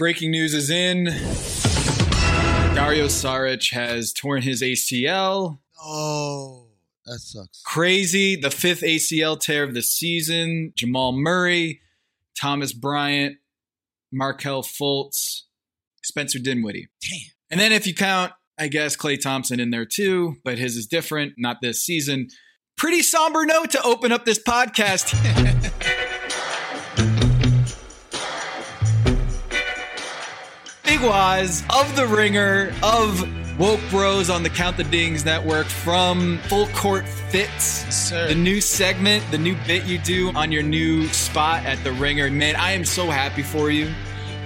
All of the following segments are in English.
breaking news is in. Dario Saric has torn his ACL. Oh, that sucks. Crazy. The fifth ACL tear of the season. Jamal Murray, Thomas Bryant, Markelle Fultz, Spencer Dinwiddie. Damn. And then if you count, I guess, Klay Thompson in there too, but his is different, not this season. Pretty somber note to open up this podcast. Big Waz of The Ringer, of Woke Bros on the Count the Dings Network from Full Court Fits. Sir. The new segment, the new bit you do on your new spot at The Ringer. Man, I am so happy for you.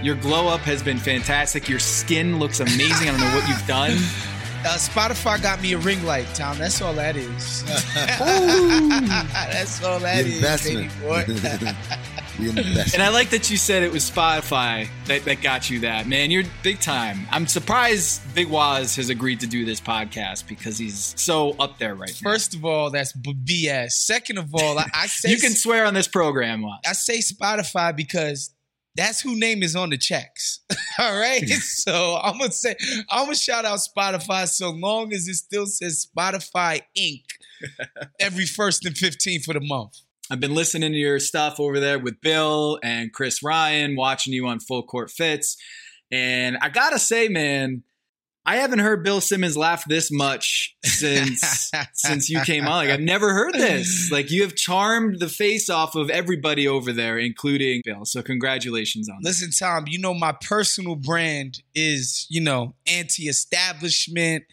Your glow up has been fantastic. Your skin looks amazing. I don't know what you've done. Uh, Spotify got me a ring light, Tom. That's all that is. That's all that The is, investment. baby the investment. And I like that you said it was Spotify that, that got you that. Man, you're big time. I'm surprised Big Waz has agreed to do this podcast because he's so up there right now. First of all, that's b- BS. Second of all, I, I say you can swear on this program, Waz. I say Spotify because that's who name is on the checks. All right. So I'm gonna say I'm gonna shout out Spotify so long as it still says Spotify Inc. every first and 15th of the month. I've been listening to your stuff over there with Bill and Chris Ryan, watching you on Full Court Fits. And I gotta say, man, I haven't heard Bill Simmons laugh this much since since you came on. Like I've never heard this. Like you have charmed the face off of everybody over there, including Bill. So congratulations on that. Listen, Tom, you know my personal brand is, you know, anti-establishment,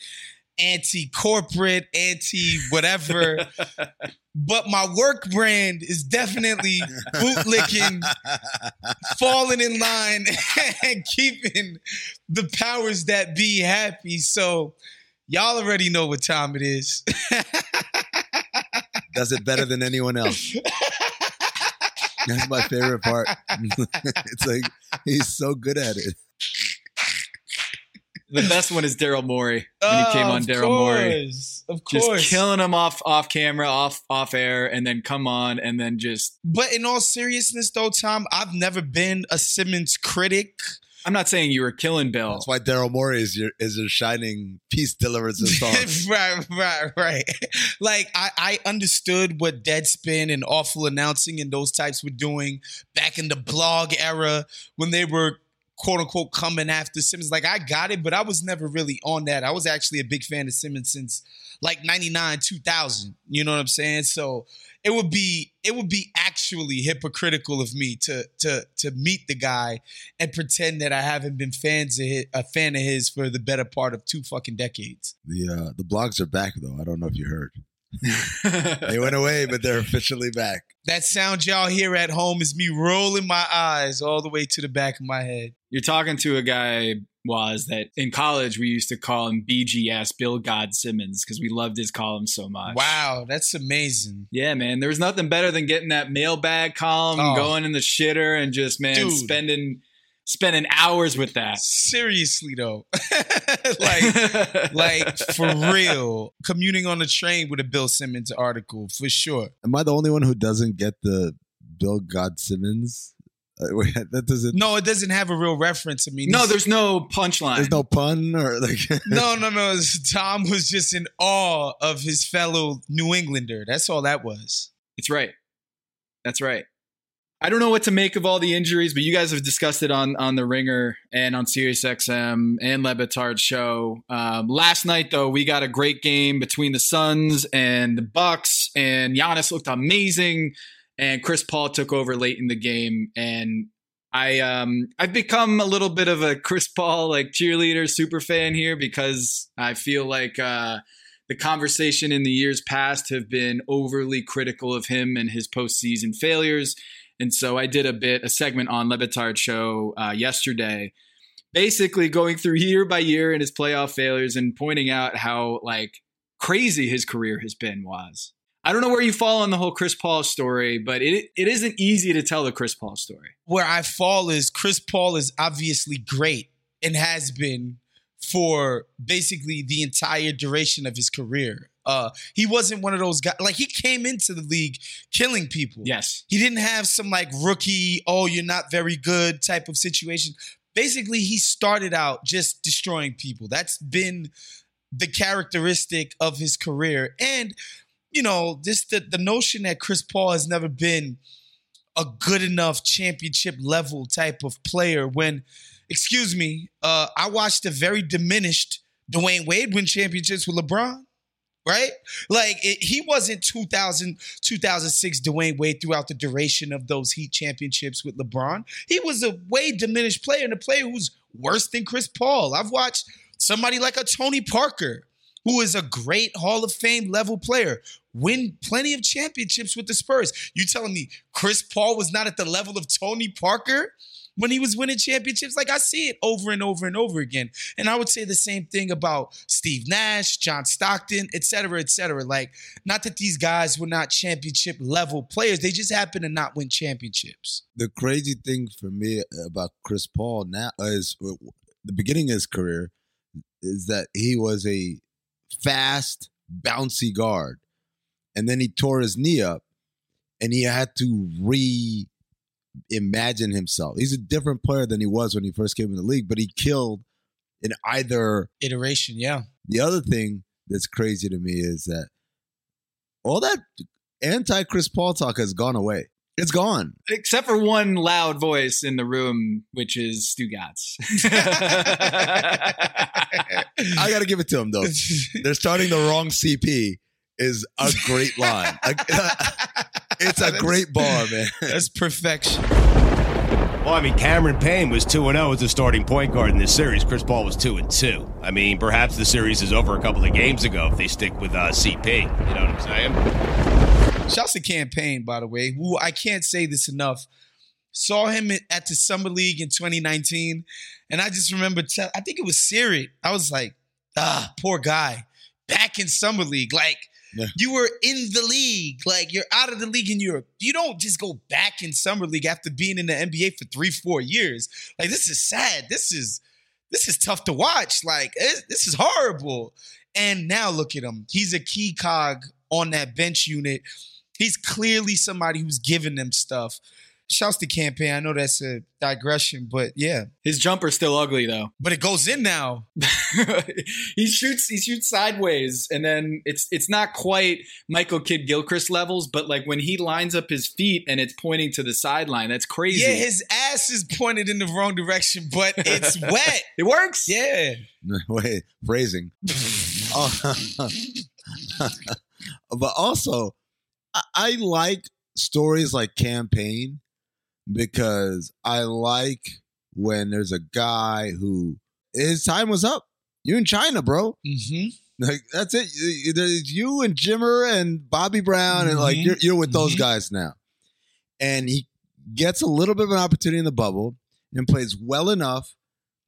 anti-corporate, anti-whatever. but my work brand is definitely bootlicking, falling in line, and keeping the powers that be happy. So y'all already know what time it is. Does it better than anyone else. That's my favorite part. it's like he's so good at it. The best one is Daryl Morey when he came oh, on Daryl Morey. Of course, Just killing him off off camera, off off air, and then come on and then just But in all seriousness, though, Tom, I've never been a Simmons critic. I'm not saying you were killing Bill. That's why Daryl Morey is your is a shining peace deliverance of songs. right, right, right. Like I, I understood what Deadspin and awful announcing and those types were doing back in the blog era when they were quote unquote coming after Simmons. Like I got it, but I was never really on that. I was actually a big fan of Simmons since like 99, 2000. You know what I'm saying? So it would be it would be actually hypocritical of me to to to meet the guy and pretend that I haven't been fans of his, a fan of his for the better part of two fucking decades. The uh, the blogs are back though. I don't know if you heard. They went away, but they're officially back. That sound y'all hear at home is me rolling my eyes all the way to the back of my head. You're talking to a guy was that in college we used to call him BGS Bill God Simmons because we loved his column so much. Wow, that's amazing. Yeah, man. There was nothing better than getting that mailbag column, Oh. going in the shitter, and just man Dude. spending spending hours with that. Seriously though. like like for real. Commuting on the train with a Bill Simmons article, for sure. Am I the only one who doesn't get the Bill God Simmons? Uh, that doesn't. No, it doesn't have a real reference. I mean, no, there's no punchline. There's no pun or like. no, no, no. Tom was just in awe of his fellow New Englander. That's all that was. That's right. That's right. I don't know what to make of all the injuries, but you guys have discussed it on on the Ringer and on SiriusXM and Le Batard's show. Um, last night, though, we got a great game between the Suns and the Bucks, and Giannis looked amazing, and Chris Paul took over late in the game, and I um I've become a little bit of a Chris Paul like cheerleader super fan here because I feel like uh the conversation in the years past have been overly critical of him and his postseason failures. And so I did a bit, a segment on Le Batard show uh, yesterday, basically going through year by year in his playoff failures and pointing out how like crazy his career has been was. I don't know where you fall on the whole Chris Paul story, but it it isn't easy to tell the Chris Paul story. Where I fall is Chris Paul is obviously great and has been for basically the entire duration of his career. Uh, he wasn't one of those guys. Like he came into the league killing people. Yes. He didn't have some like rookie, oh, you're not very good type of situation. basically he started out just destroying people. That's been the characteristic of his career. And, you know, this the, the notion that Chris Paul has never been a good enough championship level type of player when, excuse me, uh, I watched a very diminished Dwyane Wade win championships with LeBron right? Like it, he wasn't 2000, 2006 Dwyane Wade throughout the duration of those Heat championships with LeBron. He was a way diminished player and a player who's worse than Chris Paul. I've watched somebody like a Tony Parker, who is a great Hall of Fame level player, win plenty of championships with the Spurs. You telling me Chris Paul was not at the level of Tony Parker? When he was winning championships. Like I see it over and over and over again. And I would say the same thing about Steve Nash, John Stockton, et cetera, et cetera. Like, not that these guys were not championship level players, they just happen to not win championships. The crazy thing for me about Chris Paul now is the beginning of his career is that he was a fast, bouncy guard. And then he tore his knee up and he had to re imagine himself. He's a different player than he was when he first came in the league, but he killed in either iteration. Yeah. The other thing that's crazy to me is that all that anti Chris Paul talk has gone away. It's gone. Except for one loud voice in the room, which is Stugotz. I got to give it to him, though. They're starting the wrong CP is a great line. it's a great bar, man. That's perfection. Well, I mean, Cameron Payne was 2 0 as a starting point guard in this series. Chris Paul was 2 and 2. I mean, perhaps the series is over a couple of games ago if they stick with uh, CP. You know what I'm saying? Shouts to Cam Payne, by the way, who I can't say this enough. Saw him at the Summer League in 2019, and I just remember, te- I think it was Siri. I was like, ah, poor guy. Back in Summer League. Like, yeah. You were in the league. Like you're out of the league in you're you don't just go back in summer league after being in the NBA for three, four years. Like this is sad. This is this is tough to watch. Like eh, this is horrible. And now look at him. He's a key cog on that bench unit. He's clearly somebody who's giving them stuff. Shouts to Cam Payne. I know that's a digression, but yeah. His jumper's still ugly though. But it goes in now. he shoots he shoots sideways and then it's it's not quite Michael Kidd Gilchrist levels, but like when he lines up his feet and it's pointing to the sideline, that's crazy. Yeah, his ass is pointed in the wrong direction, but it's wet. it works. Yeah. Wait, phrasing. oh. but also I, I like stories like Cam Payne because I like when there's a guy who his time was up. You in China, bro. Mm-hmm. Like that's it. There's you and Jimmer and Bobby Brown, mm-hmm. and like you're, you're with those mm-hmm. guys now. And he gets a little bit of an opportunity in the bubble and plays well enough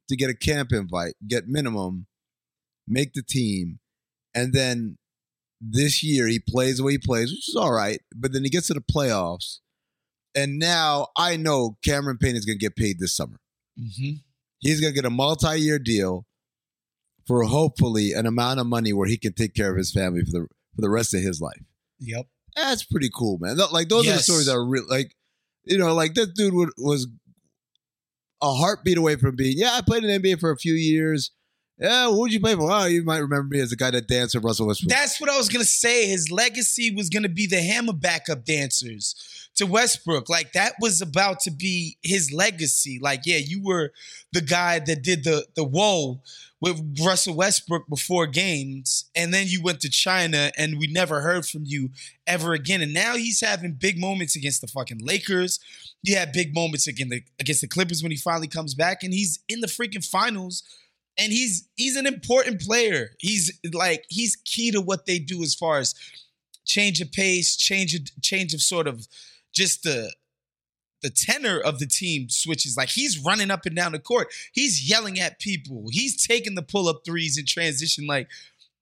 to get a camp invite, get minimum, make the team, and then this year he plays the way he plays, which is all right. But then he gets to the playoffs and now I know Cameron Payne is going to get paid this summer. Mm-hmm. He's going to get a multi year deal for hopefully an amount of money where he can take care of his family for the for the rest of his life. Yep. That's pretty cool, man. Like those yes. are the stories that are real. Like, you know, like this dude was a heartbeat away from being. Yeah, I played in NBA for a few years. Yeah, what would you play for? Oh, you might remember me as the guy that danced with Russell Westbrook. That's what I was gonna say. His legacy was gonna be the hammer backup dancers to Westbrook. Like that was about to be his legacy. Like, yeah, you were the guy that did the the whoa with Russell Westbrook before games, and then you went to China, and we never heard from you ever again. And now he's having big moments against the fucking Lakers. He had big moments against the against the Clippers when he finally comes back, and he's in the freaking finals and he's he's an important player. He's like he's key to what they do as far as change of pace, change of change of sort of just the the tenor of the team switches. Like he's running up and down the court. He's yelling at people. He's taking the pull up threes in transition. Like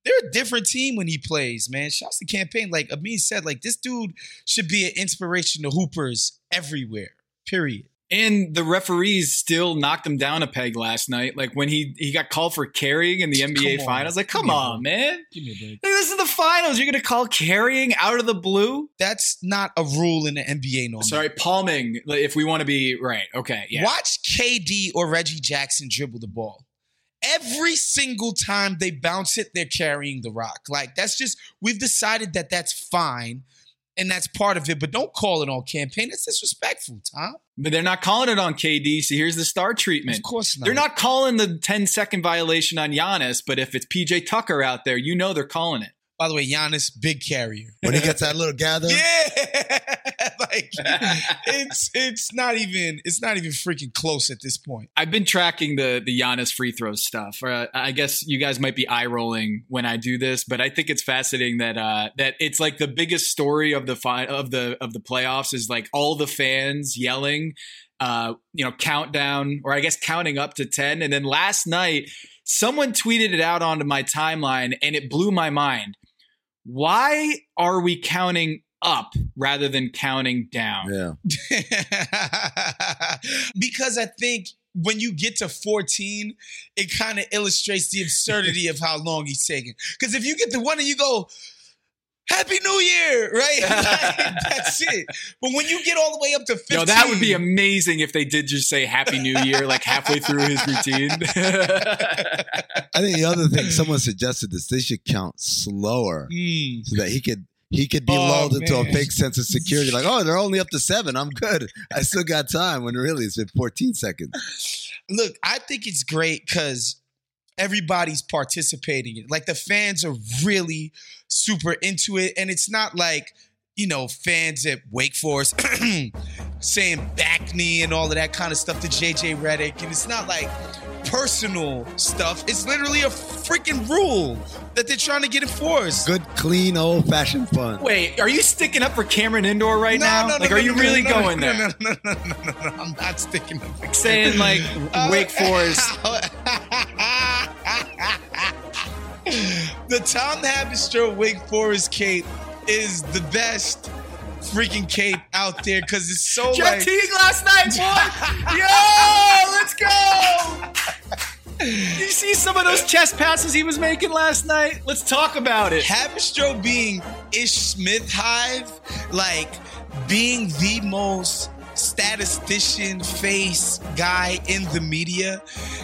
they're a different team when he plays, man. Shouts to Cam Payne. Like Amin said, like this dude should be an inspiration to hoopers everywhere. Period. And the referees still knocked him down a peg last night. Like when he he got called for carrying in the NBA on. finals. Like, Give come me on, man. Give me a break. Like, this is the finals. You're gonna call carrying out of the blue? That's not a rule in the NBA no. Sorry, palming. If we want to be right, okay, yeah. Watch KD or Reggie Jackson dribble the ball. Every single time they bounce it, they're carrying the rock. Like that's just we've decided that that's fine, and that's part of it. But don't call it on Cam Payne. That's disrespectful, Tom. But they're not calling it on KD. So here's the star treatment. Of course not. They're not calling the 10 second violation on Giannis, but if it's PJ Tucker out there, you know they're calling it. By the way, Giannis, big carrier. When he gets that little gather, Yeah, like it's it's not even it's not even freaking close at this point. I've been tracking the the Giannis free throws stuff. Uh, I guess you guys might be eye rolling when I do this, but I think it's fascinating that uh, that it's like the biggest story of the fi- of the of the playoffs is like all the fans yelling, uh, you know, countdown or I guess counting up to ten, and then last night someone tweeted it out onto my timeline, and it blew my mind. Why are we counting up rather than counting down? yeah. because I think when you get to 14, it kind of illustrates the absurdity of how long he's taking. Because if you get to one and you go, Happy New Year, right? Like, that's it. But when you get all the way up to 15, Yo, that would be amazing if they did just say Happy New Year like halfway through his routine. I think the other thing someone suggested this they should count slower Mm. so that he could he could be Oh, lulled into a fake sense of security, like, oh, they're only up to seven. I'm good. I still got time. When really it's been 14 seconds. Look, I think it's great because everybody's participating in it. Like the fans are really super into it. And it's not like, you know, fans at Wake Forest saying back knee and all of that kind of stuff to JJ Redick. And it's not like personal stuff. It's literally a freaking rule that they're trying to get enforced. Good, clean, old fashioned fun. Wait, are you sticking up for Cameron Indoor right No, now? no, no, like, no, are you no, really no, going no, there? No, no, no, no, no, no, no. I'm not sticking up. for Saying like Wake uh, Forest. the Tom Haberstroh Wake Forest cape is the best freaking cape out there because it's so Jeff like. Teague last night, boy. Yo, let's go. you see some of those chest passes he was making last night? Let's talk about it. Haberstroh being Ish Smith Hive, like being the most statistician face guy in the media,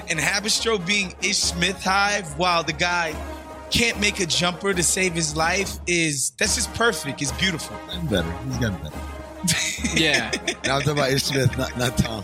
and Haberstroh being Ish Smith Hive while the guy can't make a jumper to save his life is that's just perfect. It's beautiful. Gotten better. He's gotten better. Yeah. Now I'm talking about Ish Smith, not, not Tom.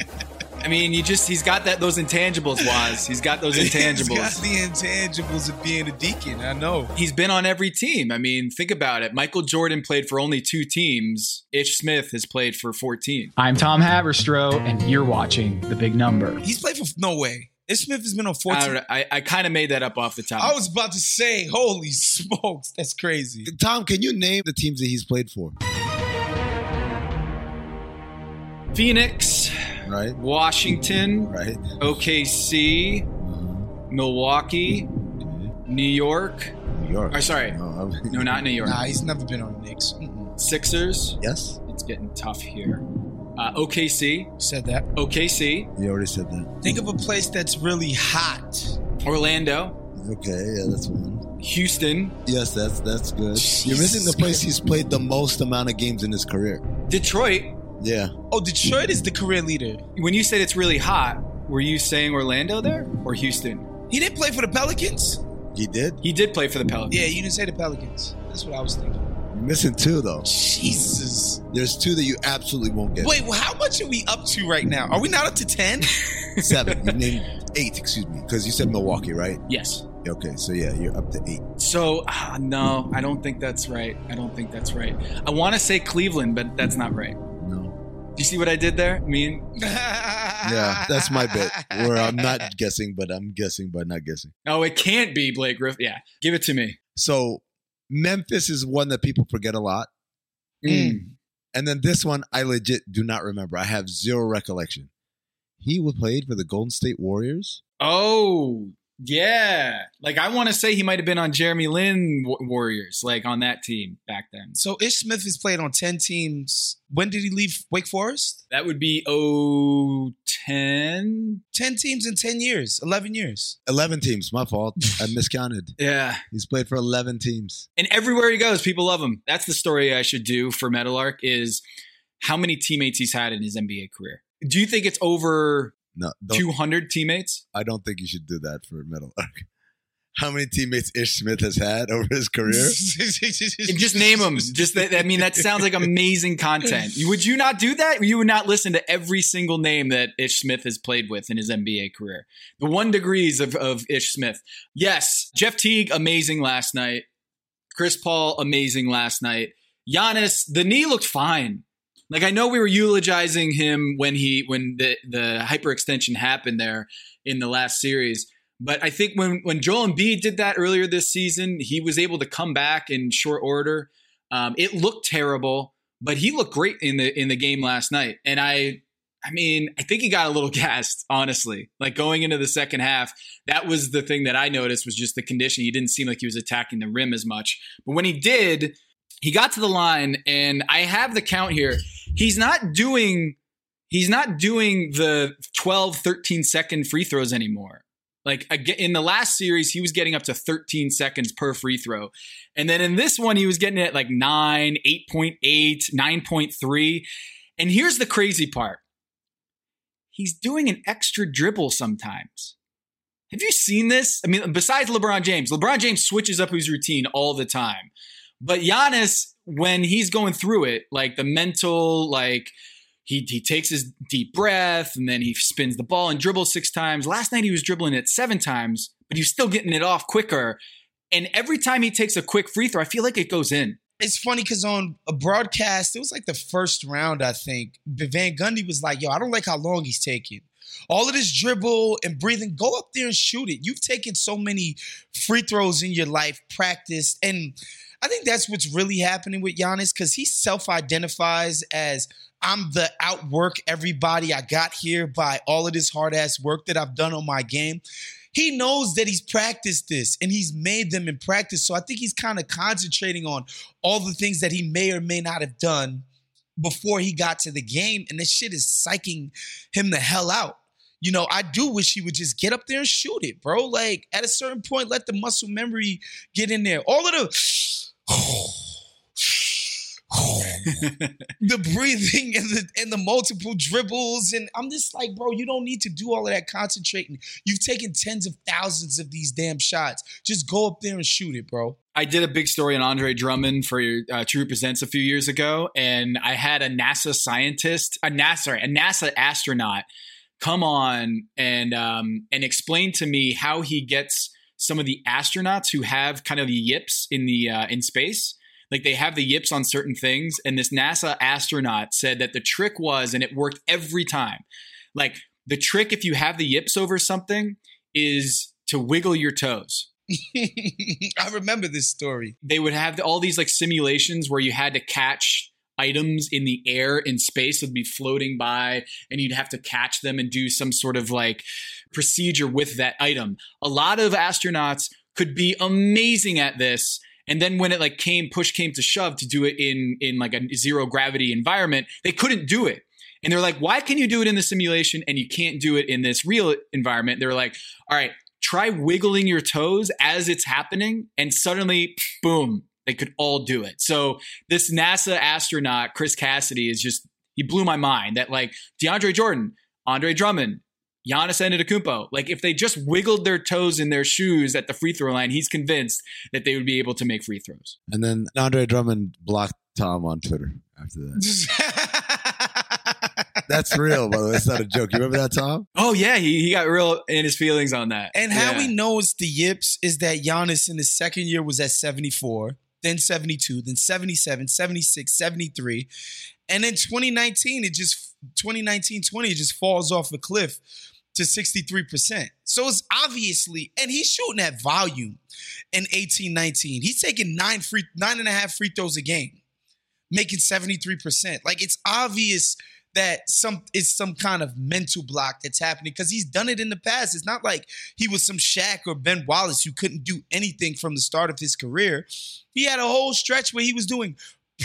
I mean, you just he's got that those intangibles, Waz. He's got those intangibles. He's got the intangibles of being a deacon. I know. He's been on every team. I mean, think about it. Michael Jordan played for only two teams. Ish Smith has played for 14. I'm Tom Haberstroh, and you're watching The Big Number. He's played for no way. Ish Smith has been on I, 14. don't I, I kind of made that up off the top. I was about to say, holy smokes, that's crazy. Tom, can you name the teams that he's played for? Phoenix, Right? Washington, Right? OKC, Uh-huh. Milwaukee, Okay. New York. New York. Or sorry, No, no, not New York. Nah, he's never been on the Knicks. Mm-mm. Sixers. Yes? It's getting tough here. Uh, OKC, Said that. OKC, You already said that. Think of a place that's really hot. Orlando, Okay, yeah, that's one. Houston, Yes, that's that's good. You're missing the place he's played the most amount of games in his career. Detroit. Yeah. Oh, Detroit is the career leader. When you said it's really hot, were you saying Orlando there or Houston? He didn't play for the Pelicans. He did? He did play for the Pelicans. Yeah, you didn't say the Pelicans. That's what I was thinking. You're missing two though. Jesus. There's two that you absolutely won't get. Wait, well, how much are we up to right now? Are we not up to ten? Seven. You named eight, excuse me. Because you said Milwaukee, right? Yes. Okay, so yeah, you're up to eight. So ah, no, I don't think that's right. I don't think that's right. I want to say Cleveland, but that's not right. No. Do you see what I did there? I mean, Yeah, that's my bit. Where I'm not guessing, but I'm guessing but not guessing. oh, it can't be Blake Griffin. Yeah, give it to me. So Memphis is one that people forget a lot. Mm. And then this one I legit do not remember. I have zero recollection. He was played for the Golden State Warriors. Oh, Yeah, like I want to say he might have been on Jeremy Lin Warriors, like on that team back then. So Ish Smith has played on ten teams. When did he leave Wake Forest? That would be oh 10. 10 teams in 10 years, 11 years. 11 teams, my fault. I miscounted. yeah. He's played for 11 teams. And everywhere he goes, people love him. That's the story I should do for Meadowlark is how many teammates he's had in his NBA career. Do you think it's over no, 200 teammates? I don't think you should do that for Meadowlark. How many teammates Ish Smith has had over his career? just name them. Just that, I mean, that sounds like amazing content. Would you not do that? You would not listen to every single name that Ish Smith has played with in his NBA career. The one degrees of, of Ish Smith. Yes, Jeff Teague, amazing last night. Chris Paul, amazing last night. Giannis, the knee looked fine. Like I know we were eulogizing him when he when the the hyperextension happened there in the last series. But I think when when Joel Embiid did that earlier this season, he was able to come back in short order. Um, it looked terrible, but he looked great in the in the game last night. And I, I mean, I think he got a little gassed, honestly. Like going into the second half, that was the thing that I noticed was just the condition. He didn't seem like he was attacking the rim as much. But when he did, he got to the line, and I have the count here. He's not doing he's not doing the 12 13 second free throws anymore like in the last series, he was getting up to 13 seconds per free throw. And then in this one, he was getting it like 9, 8.8, 9.3. And here's the crazy part he's doing an extra dribble sometimes. Have you seen this? I mean, besides LeBron James, LeBron James switches up his routine all the time. But Giannis, when he's going through it, like the mental, like, he he takes his deep breath and then he spins the ball and dribbles six times. Last night he was dribbling it seven times, but he's still getting it off quicker. And every time he takes a quick free throw, I feel like it goes in. It's funny because on a broadcast, it was like the first round, I think. Van Gundy was like, yo, I don't like how long he's taking. All of this dribble and breathing, go up there and shoot it. You've taken so many free throws in your life, practiced, and I think that's what's really happening with Giannis because he self identifies as I'm the outwork everybody I got here by all of this hard ass work that I've done on my game. He knows that he's practiced this and he's made them in practice. So I think he's kind of concentrating on all the things that he may or may not have done before he got to the game. And this shit is psyching him the hell out. You know, I do wish he would just get up there and shoot it, bro. Like at a certain point, let the muscle memory get in there. All of the the breathing and the and the multiple dribbles and I'm just like, bro, you don't need to do all of that concentrating. You've taken tens of thousands of these damn shots. Just go up there and shoot it, bro. I did a big story on Andre Drummond for uh, True Presents a few years ago, and I had a NASA scientist, a NASA, a NASA astronaut, come on and um, and explain to me how he gets some of the astronauts who have kind of the yips in the uh, in space like they have the yips on certain things. And this NASA astronaut said that the trick was, and it worked every time. Like the trick, if you have the yips over something, is to wiggle your toes. I remember this story. They would have all these like simulations where you had to catch items in the air in space would be floating by and you'd have to catch them and do some sort of like procedure with that item. A lot of astronauts could be amazing at this and then when it like came, push came to shove to do it in in like a zero gravity environment, they couldn't do it. And they're like, why can you do it in the simulation and you can't do it in this real environment? They're like, all right, try wiggling your toes as it's happening, and suddenly, boom, they could all do it. So this NASA astronaut, Chris Cassidy, is just he blew my mind that like DeAndre Jordan, Andre Drummond, Giannis Antetokounmpo, like if they just wiggled their toes in their shoes at the free throw line, he's convinced that they would be able to make free throws. And then Andre Drummond blocked Tom on Twitter after that. That's real, by the way. It's not a joke. You remember that, Tom? Oh yeah, he, he got real in his feelings on that. And how yeah. he knows the yips is that Giannis in his second year was at 74, then 72, then 77, 76, 73. And then 2019, it just 2019, 20, it just falls off a cliff to 63%. So it's obviously, and he's shooting at volume in 18, 19. He's taking nine free, nine and a half free throws a game, making 73%. Like it's obvious that some it's some kind of mental block that's happening because he's done it in the past. It's not like he was some Shaq or Ben Wallace who couldn't do anything from the start of his career. He had a whole stretch where he was doing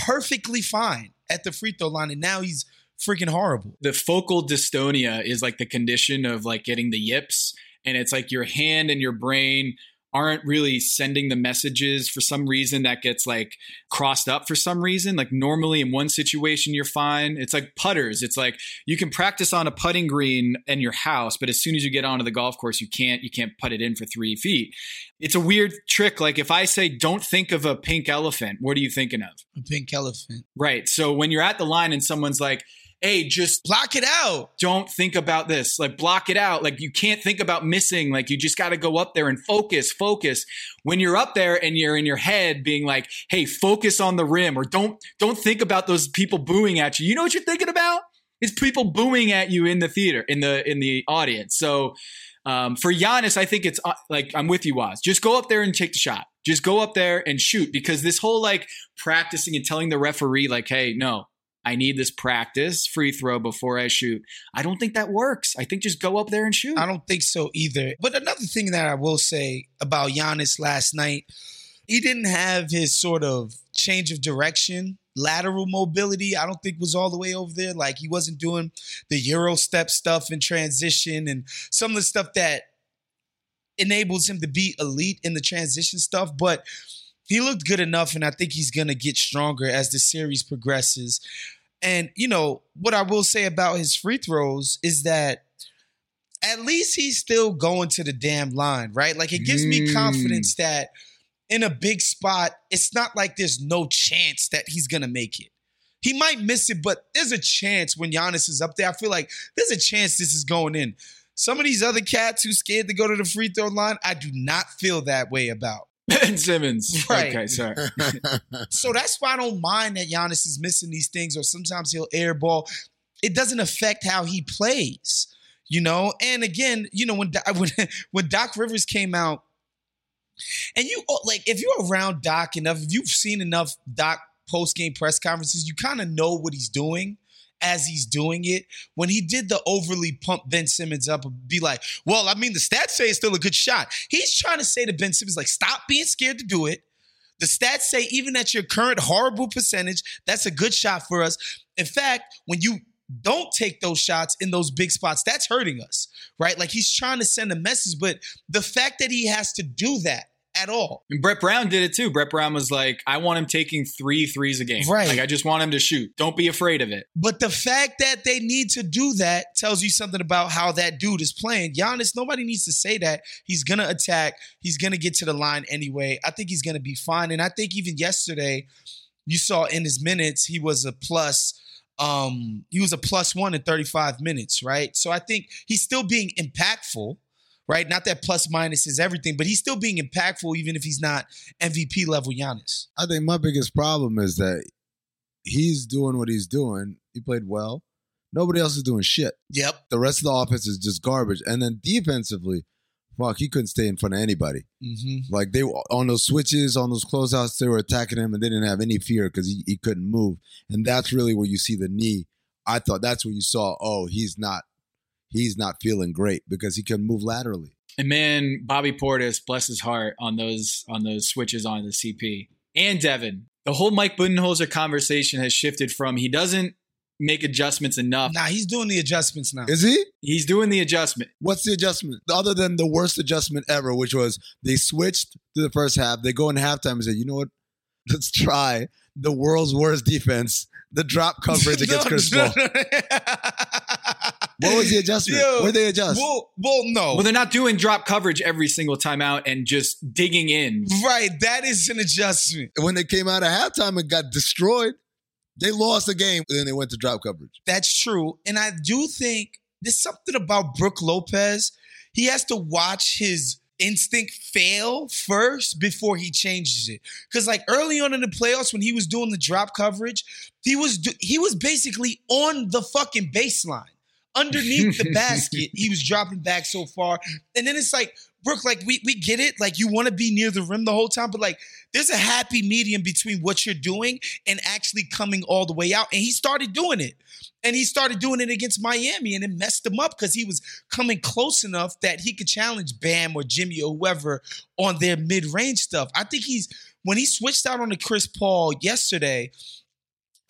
perfectly fine at the free throw line, and now he's freaking horrible. The focal dystonia is like the condition of like getting the yips, and it's like your hand and your brain aren't really sending the messages. For some reason that gets like crossed up for some reason. Like normally in one situation you're fine. It's like putters. It's like you can practice on a putting green in your house but as soon as you get onto the golf course you can't you can't put it in for three feet. It's a weird trick. Like if i say don't think of a pink elephant what are you thinking of? A pink elephant. right. So when you're at the line and someone's like hey just Block it out. don't think about this. Like block it out. Like you can't think about missing. Like you just got to go up there and focus focus. When you're up there and you're in your head being like hey focus on the rim or don't don't think about those people booing at you. You know what you're thinking about? It's people booing at you in the theater in the in the audience. So um, for Giannis, I think it's uh, like I'm with you, Waz. Just go up there and take the shot. Just go up there and shoot because this whole like practicing and telling the referee like, "Hey, no, I need this practice free throw before I shoot. I don't think that works. I think just go up there and shoot. I don't think so either. But another thing that I will say about Giannis last night, he didn't have his sort of change of direction, lateral mobility. I don't think was all the way over there. Like he wasn't doing the Euro step stuff in transition and some of the stuff that enables him to be elite in the transition stuff. But he looked good enough, and I think he's gonna get stronger as the series progresses. And you know what I will say about his free throws is that at least he's still going to the damn line, right? Like it gives me Mm. confidence that in a big spot, it's not like there's no chance that he's gonna make it. He might miss it, but there's a chance when Giannis is up there. I feel like there's a chance this is going in. Some of these other cats who scared to go to the free throw line, I do not feel that way about. Ben Simmons. Right. Okay, sorry. So that's why I don't mind that Giannis is missing these things, or sometimes he'll airball. It doesn't affect how he plays, you know. And again, you know when when when Doc Rivers came out, and you oh, like if you're around Doc enough, if you've seen enough Doc post game press conferences, you kind of know what he's doing as he's doing it. When he did the overly pump Ben Simmons up, be like, "Well, I mean, the stats say it's still a good shot." He's trying to say to Ben Simmons, like, "Stop being scared to do it." The stats say even at your current horrible percentage, that's a good shot for us. In fact, when you don't take those shots in those big spots, that's hurting us, right? Like he's trying to send a message, but the fact that he has to do that at all, And Brett Brown did it too. Brett Brown was like, I want him taking three threes a game. Right. Like, I just want him to shoot. Don't be afraid of it. but the fact that they need to do that tells you something about how that dude is playing. Giannis, nobody needs to say that. He's gonna attack. He's gonna get to the line anyway. I think he's gonna be fine. And I think even yesterday, you saw in his minutes, he was a plus. Um, he was a plus one in 35 minutes, right? So I think he's still being impactful, right? Not that plus minus is everything, but he's still being impactful, even if he's not MVP level Giannis. I think my biggest problem is that he's doing what he's doing. He played well. Nobody else is doing shit. Yep. The rest of the offense is just garbage. And then defensively, fuck, he couldn't stay in front of anybody. Mm-hmm. Like they were on those switches, on those closeouts, they were attacking him and they didn't have any fear because he, he couldn't move. And that's really where you see the knee. I thought that's where you saw, oh, he's not he's not feeling great because he can move laterally. And man, Bobby Portis, bless his heart, on those on those switches on the CP. And Devin. The whole Mike Budenholzer conversation has shifted from he doesn't make adjustments enough. Nah, he's doing the adjustments now. Is he? He's doing the adjustment. What's the adjustment? Other than the worst adjustment ever, which was they switched to the first half. They go in halftime and say, you know what? Let's try the world's worst defense, the drop coverage against Chris Paul. no. What was the adjustment? Yo, Where'd they adjust? Well, well, no. Well, they're not doing drop coverage every single time out and just digging in. right, that is an adjustment. when they came out of halftime and got destroyed, they lost the game. And then they went to drop coverage. That's true. And I do think there's something about Brook Lopez. He has to watch his instinct fail first before he changes it. Because like early on in the playoffs, when he was doing the drop coverage, he was do- he was basically on the fucking baseline underneath the basket, he was dropping back so far. And then it's like, Brook, like we we get it. Like you want to be near the rim the whole time, but like there's a happy medium between what you're doing and actually coming all the way out. And he started doing it. And he started doing it against Miami and it messed him up because he was coming close enough that he could challenge Bam or Jimmy or whoever on their mid-range stuff. I think he's when he switched out on the Chris Paul yesterday,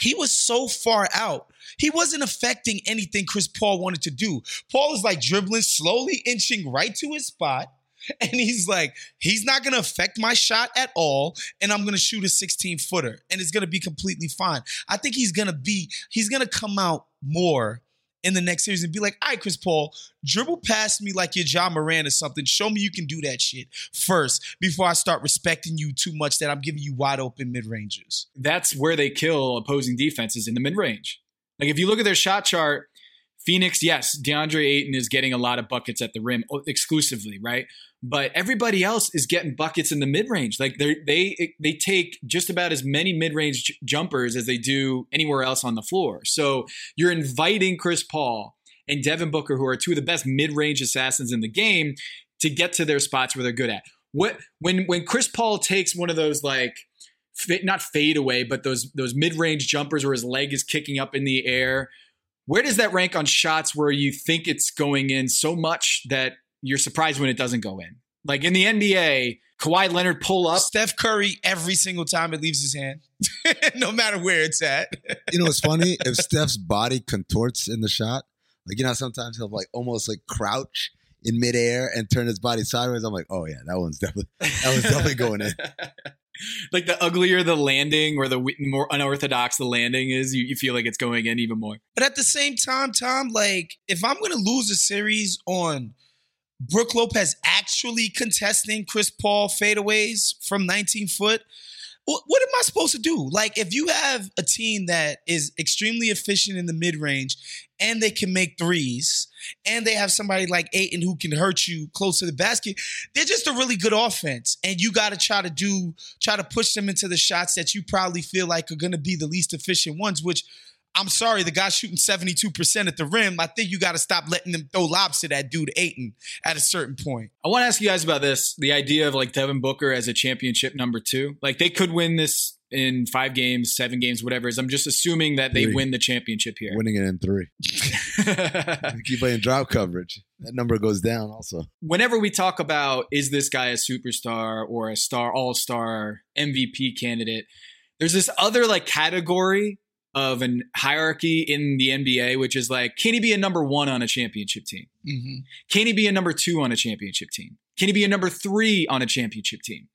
he was so far out. He wasn't affecting anything Chris Paul wanted to do. Paul is like dribbling, slowly inching right to his spot. And he's like, he's not going to affect my shot at all. And I'm going to shoot a 16 footer and it's going to be completely fine. I think he's going to be, he's going to come out more in the next series and be like, all right, Chris Paul, dribble past me like you're Ja Morant or something. Show me you can do that shit first before I start respecting you too much that I'm giving you wide open mid ranges. That's where they kill opposing defenses in the mid range. Like if you look at their shot chart, Phoenix, yes, DeAndre Ayton is getting a lot of buckets at the rim oh, exclusively, right? But everybody else is getting buckets in the mid range. Like they they they take just about as many mid range jumpers as they do anywhere else on the floor. So you're inviting Chris Paul and Devin Booker, who are two of the best mid range assassins in the game, to get to their spots where they're good at. What when when Chris Paul takes one of those like not fade away, but those those mid range jumpers where his leg is kicking up in the air where does that rank on shots where you think it's going in so much that you're surprised when it doesn't go in? Like in the NBA, Kawhi Leonard pull up. Steph Curry every single time it leaves his hand, no matter where it's at. you know what's funny? If Steph's body contorts in the shot, like you know, sometimes he'll like almost like crouch in midair and turn his body sideways. I'm like, oh yeah, that one's definitely that was definitely going in. like the uglier the landing or the more unorthodox the landing is, you, you feel like it's going in even more. But at the same time, Tom, like if I'm going to lose a series on Brook Lopez actually contesting Chris Paul fadeaways from 19 foot, what am I supposed to do? Like, if you have a team that is extremely efficient in the mid range and they can make threes, and they have somebody like Ayton who can hurt you close to the basket, they're just a really good offense. And you got to try to do, try to push them into the shots that you probably feel like are going to be the least efficient ones, which I'm sorry, the guy's shooting 72% at the rim. I think you got to stop letting them throw lobs to that dude Ayton at a certain point. I want to ask you guys about this the idea of like Devin Booker as a championship number two. Like they could win this in five games, seven games, whatever it is. I'm just assuming that they win the championship here. Winning it in three. keep playing drop coverage. That number goes down also. Whenever we talk about is this guy a superstar or a star, all star MVP candidate, there's this other like category of an hierarchy in the NBA, which is like, can he be a number one on a championship team? Mm-hmm. Can he be a number two on a championship team? Can he be a number three on a championship team?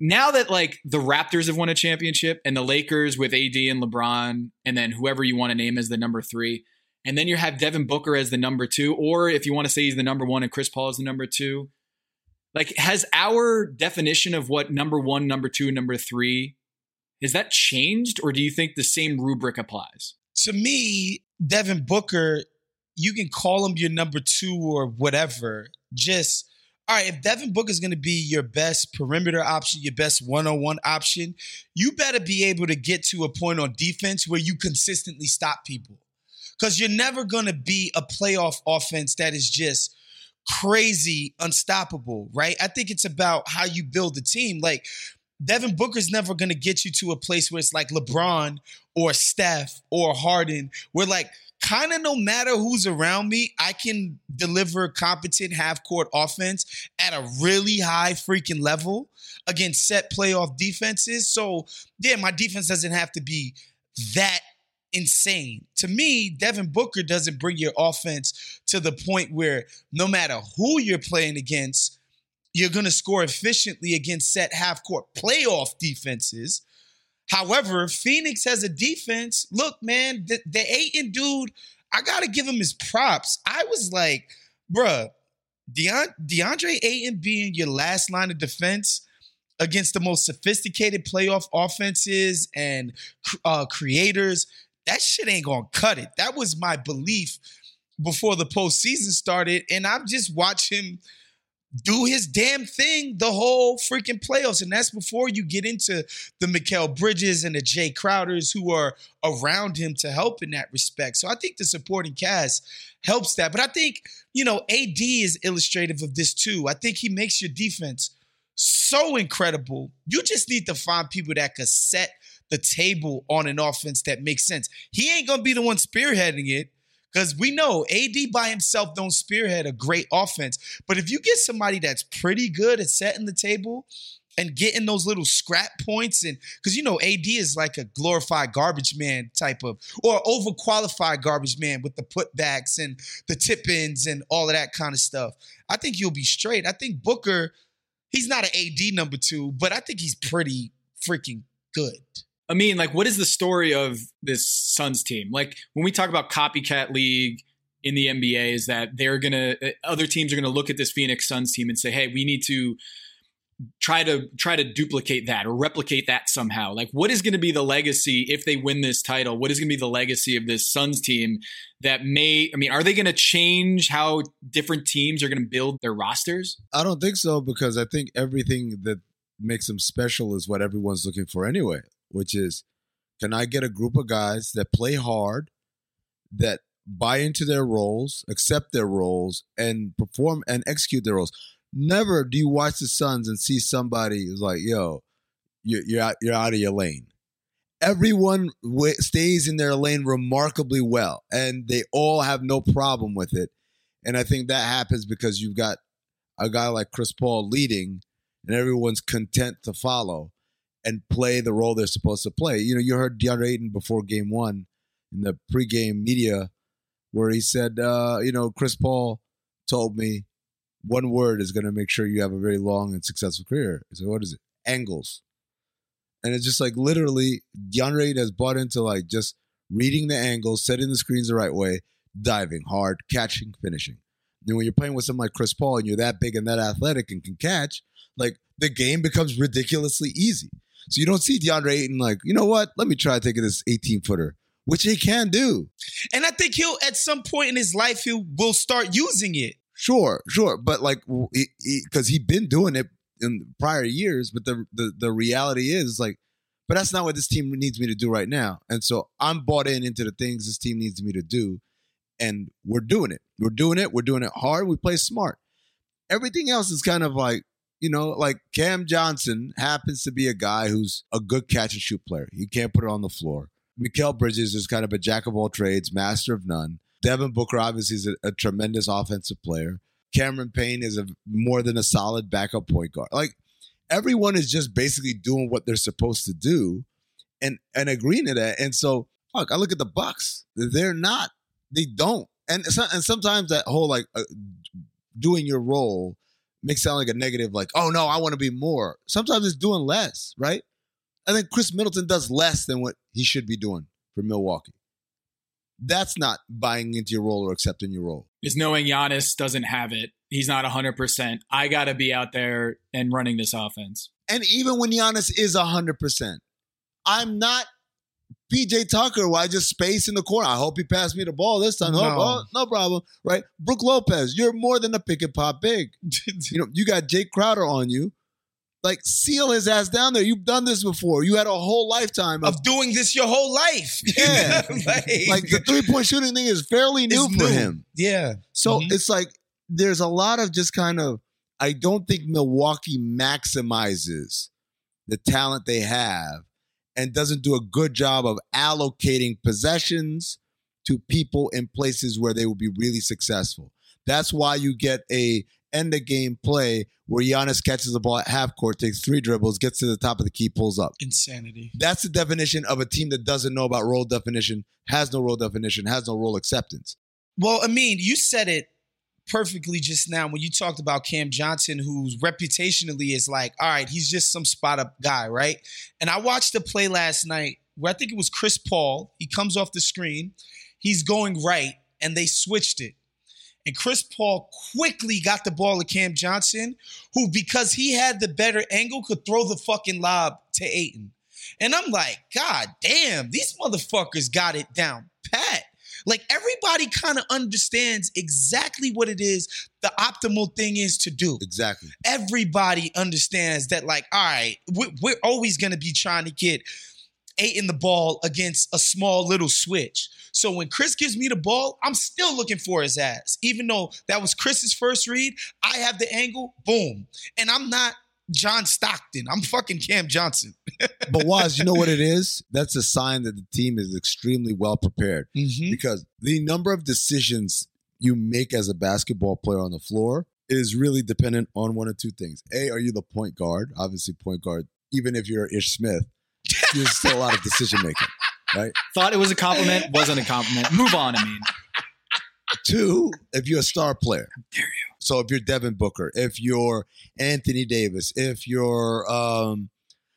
Now that like the Raptors have won a championship and the Lakers with AD and LeBron, and then whoever you want to name as the number three, and then you have Devin Booker as the number two, or if you want to say he's the number one and Chris Paul is the number two, like has our definition of what number one, number two, number three has that changed, or do you think the same rubric applies? To me, Devin Booker, you can call him your number two or whatever. Just all right, if Devin Booker is going to be your best perimeter option, your best one on one option, you better be able to get to a point on defense where you consistently stop people. Because you're never going to be a playoff offense that is just crazy unstoppable, right? I think it's about how you build the team. Like, Devin Booker's never to get you to a place where it's like LeBron or Steph or Harden, where like kind of no matter who's around me, I can deliver competent half court offense at a really high freaking level against set playoff defenses. So, yeah, my defense doesn't have to be that insane. To me, Devin Booker doesn't bring your offense to the point where no matter who you're playing against, you're going to score efficiently against set half court playoff defenses. However, Phoenix has a defense. Look, man, the, the Ayton dude, I got to give him his props. I was like, bruh, DeAndre Ayton being your last line of defense against the most sophisticated playoff offenses and uh, creators, that shit ain't to cut it. That was my belief before the postseason started. And I've just watched him – do his damn thing the whole freaking playoffs. And that's before you get into the Mikal Bridges and the Jae Crowders who are around him to help in that respect. So I think the supporting cast helps that. But I think, you know, AD is illustrative of this too. I think he makes your defense so incredible. You just need to find people that could set the table on an offense that makes sense. He ain't gonna be the one spearheading it. Because we know AD by himself don't spearhead a great offense. But if you get somebody that's pretty good at setting the table and getting those little scrap points, and because you know AD is like a glorified garbage man type of, or overqualified garbage man with the putbacks and the tip ins and all of that kind of stuff. I think you'll be straight. I think Booker, he's not an AD number two, but I think he's pretty freaking good. I mean, like, what is the story of this Suns team? Like, when we talk about copycat league in the NBA, is that they're gonna uh, other teams are gonna look at this Phoenix Suns team and say, "Hey, we need to." try to try to duplicate that or replicate that somehow like what is going to be the legacy if they win this title what is going to be the legacy of this suns team that may i mean are they going to change how different teams are going to build their rosters i don't think so because i think everything that makes them special is what everyone's looking for anyway which is can I get a group of guys that play hard, that buy into their roles, accept their roles, and perform and execute their roles? Never do you watch the Suns and see somebody who's like, "Yo, you're you're out, you're out of your lane." Everyone w- stays in their lane remarkably well, and they all have no problem with it. And I think that happens because you've got a guy like Chris Paul leading, and everyone's content to follow and play the role they're supposed to play. You know, you heard DeAndre Ayton before game one in the pregame media where he said, uh, you know, Chris Paul told me one word is going to make sure you have a very long and successful career. He said, what is it? Angles. And it's just like literally DeAndre Ayton has bought into like just reading the angles, setting the screens the right way, diving hard, catching, finishing. And when you're playing with someone like Chris Paul and you're that big and that athletic and can catch, like the game becomes ridiculously easy. So you don't see DeAndre Ayton like, you know what? Let me try taking this 18 footer, which he can do. And I think he'll at some point in his life he will start using it. Sure, sure, but like because he, has been doing it in prior years, but the, the the reality is like, but that's not what this team needs me to do right now. And so I'm bought in into the things this team needs me to do, and we're doing it. We're doing it. We're doing it hard. We play smart. Everything else is kind of like you know, like Cam Johnson happens to be a guy who's a good catch and shoot player. He can't put it on the floor. Mikal Bridges is kind of a jack of all trades, master of none. Devin Booker obviously is a, a tremendous offensive player. Cameron Payne is a more than a solid backup point guard. Like everyone is just basically doing what they're supposed to do and and agreeing to that. And so, fuck, I look at the Bucks. They're not. They don't. And and sometimes that whole like uh, doing your role makes sound like a negative, like, oh no, I want to be more. Sometimes it's doing less, right? I think Khris Middleton does less than what he should be doing for Milwaukee. That's not buying into your role or accepting your role. Is knowing Giannis doesn't have it. He's not 100%. I got to be out there and running this offense. And even when Giannis is 100%, I'm not PJ Tucker, why just space in the corner? I hope he passed me the ball this time. No, oh, no problem, right? Brook Lopez, you're more than a pick and pop big. you know, you got Jae Crowder on you. Like seal his ass down there. You've done this before. You had a whole lifetime of, of doing this your whole life. Yeah, like, like, the three point shooting thing is fairly new for new. him. Yeah. So mm-hmm. it's like there's a lot of just kind of. I don't think Milwaukee maximizes the talent they have and doesn't do a good job of allocating possessions to people in places where they will be really successful. That's why you get a end of game play where Giannis catches the ball at half court, takes three dribbles, gets to the top of the key, pulls up. Insanity. That's the definition of a team that doesn't know about role definition, has no role definition, has no role acceptance. Well, I mean, you said it perfectly just now when you talked about Cam Johnson, who's reputationally is like, all right, he's just some spot up guy, right? And I watched the play last night where I think it was Chris Paul. He comes off the screen, he's going right, and they switched it. And Chris Paul quickly got the ball to Cam Johnson, who, because he had the better angle, could throw the fucking lob to Ayton. And I'm like, God damn, these motherfuckers got it down pat. Like everybody kind of understands exactly what it is the optimal thing is to do. Exactly. Everybody understands that, like, all right, we're, we're always going to be trying to get Ayton the ball against a small little switch. So when Chris gives me the ball, I'm still looking for his ass. Even though that was Chris's first read, I have the angle, boom. And I'm not John Stockton. I'm fucking Cam Johnson. but Waz, you know what it is? That's a sign that the team is extremely well prepared Mm-hmm. because the number of decisions you make as a basketball player on the floor is really dependent on one of two things. A, are you the point guard? Obviously, point guard, even if you're Ish Smith, there's still a lot of decision making, right? Thought it was a compliment, wasn't a compliment. Move on, I mean. Two, if you're a star player. dare you. So if you're Devin Booker, if you're Anthony Davis, if you're um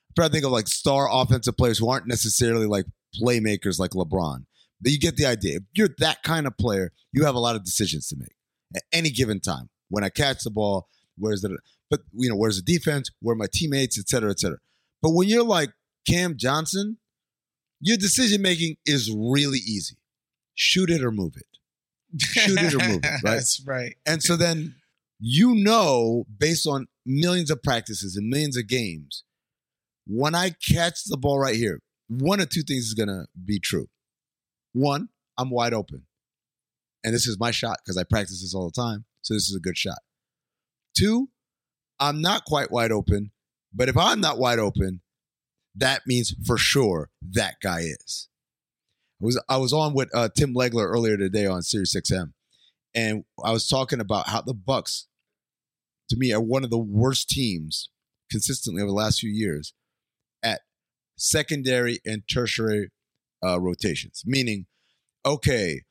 I'm trying to think of like star offensive players who aren't necessarily like playmakers like LeBron. But you get the idea. If you're that kind of player, you have a lot of decisions to make at any given time. When I catch the ball, where's the but you know, where's the defense, where are my teammates, et cetera, et cetera. But when you're like Cam Johnson, your decision making is really easy. Shoot it or move it. Shoot it or move it, right? That's right. And so then you know, based on millions of practices and millions of games, when I catch the ball right here, one of two things is going to be true. One, I'm wide open. And this is my shot because I practice this all the time. So this is a good shot. Two, I'm not quite wide open. But if I'm not wide open, that means for sure that guy is. I was I was on with uh, Tim Legler earlier today on Sirius XM, and I was talking about how the Bucks, to me, are one of the worst teams consistently over the last few years at secondary and tertiary uh, rotations. Meaning, okay,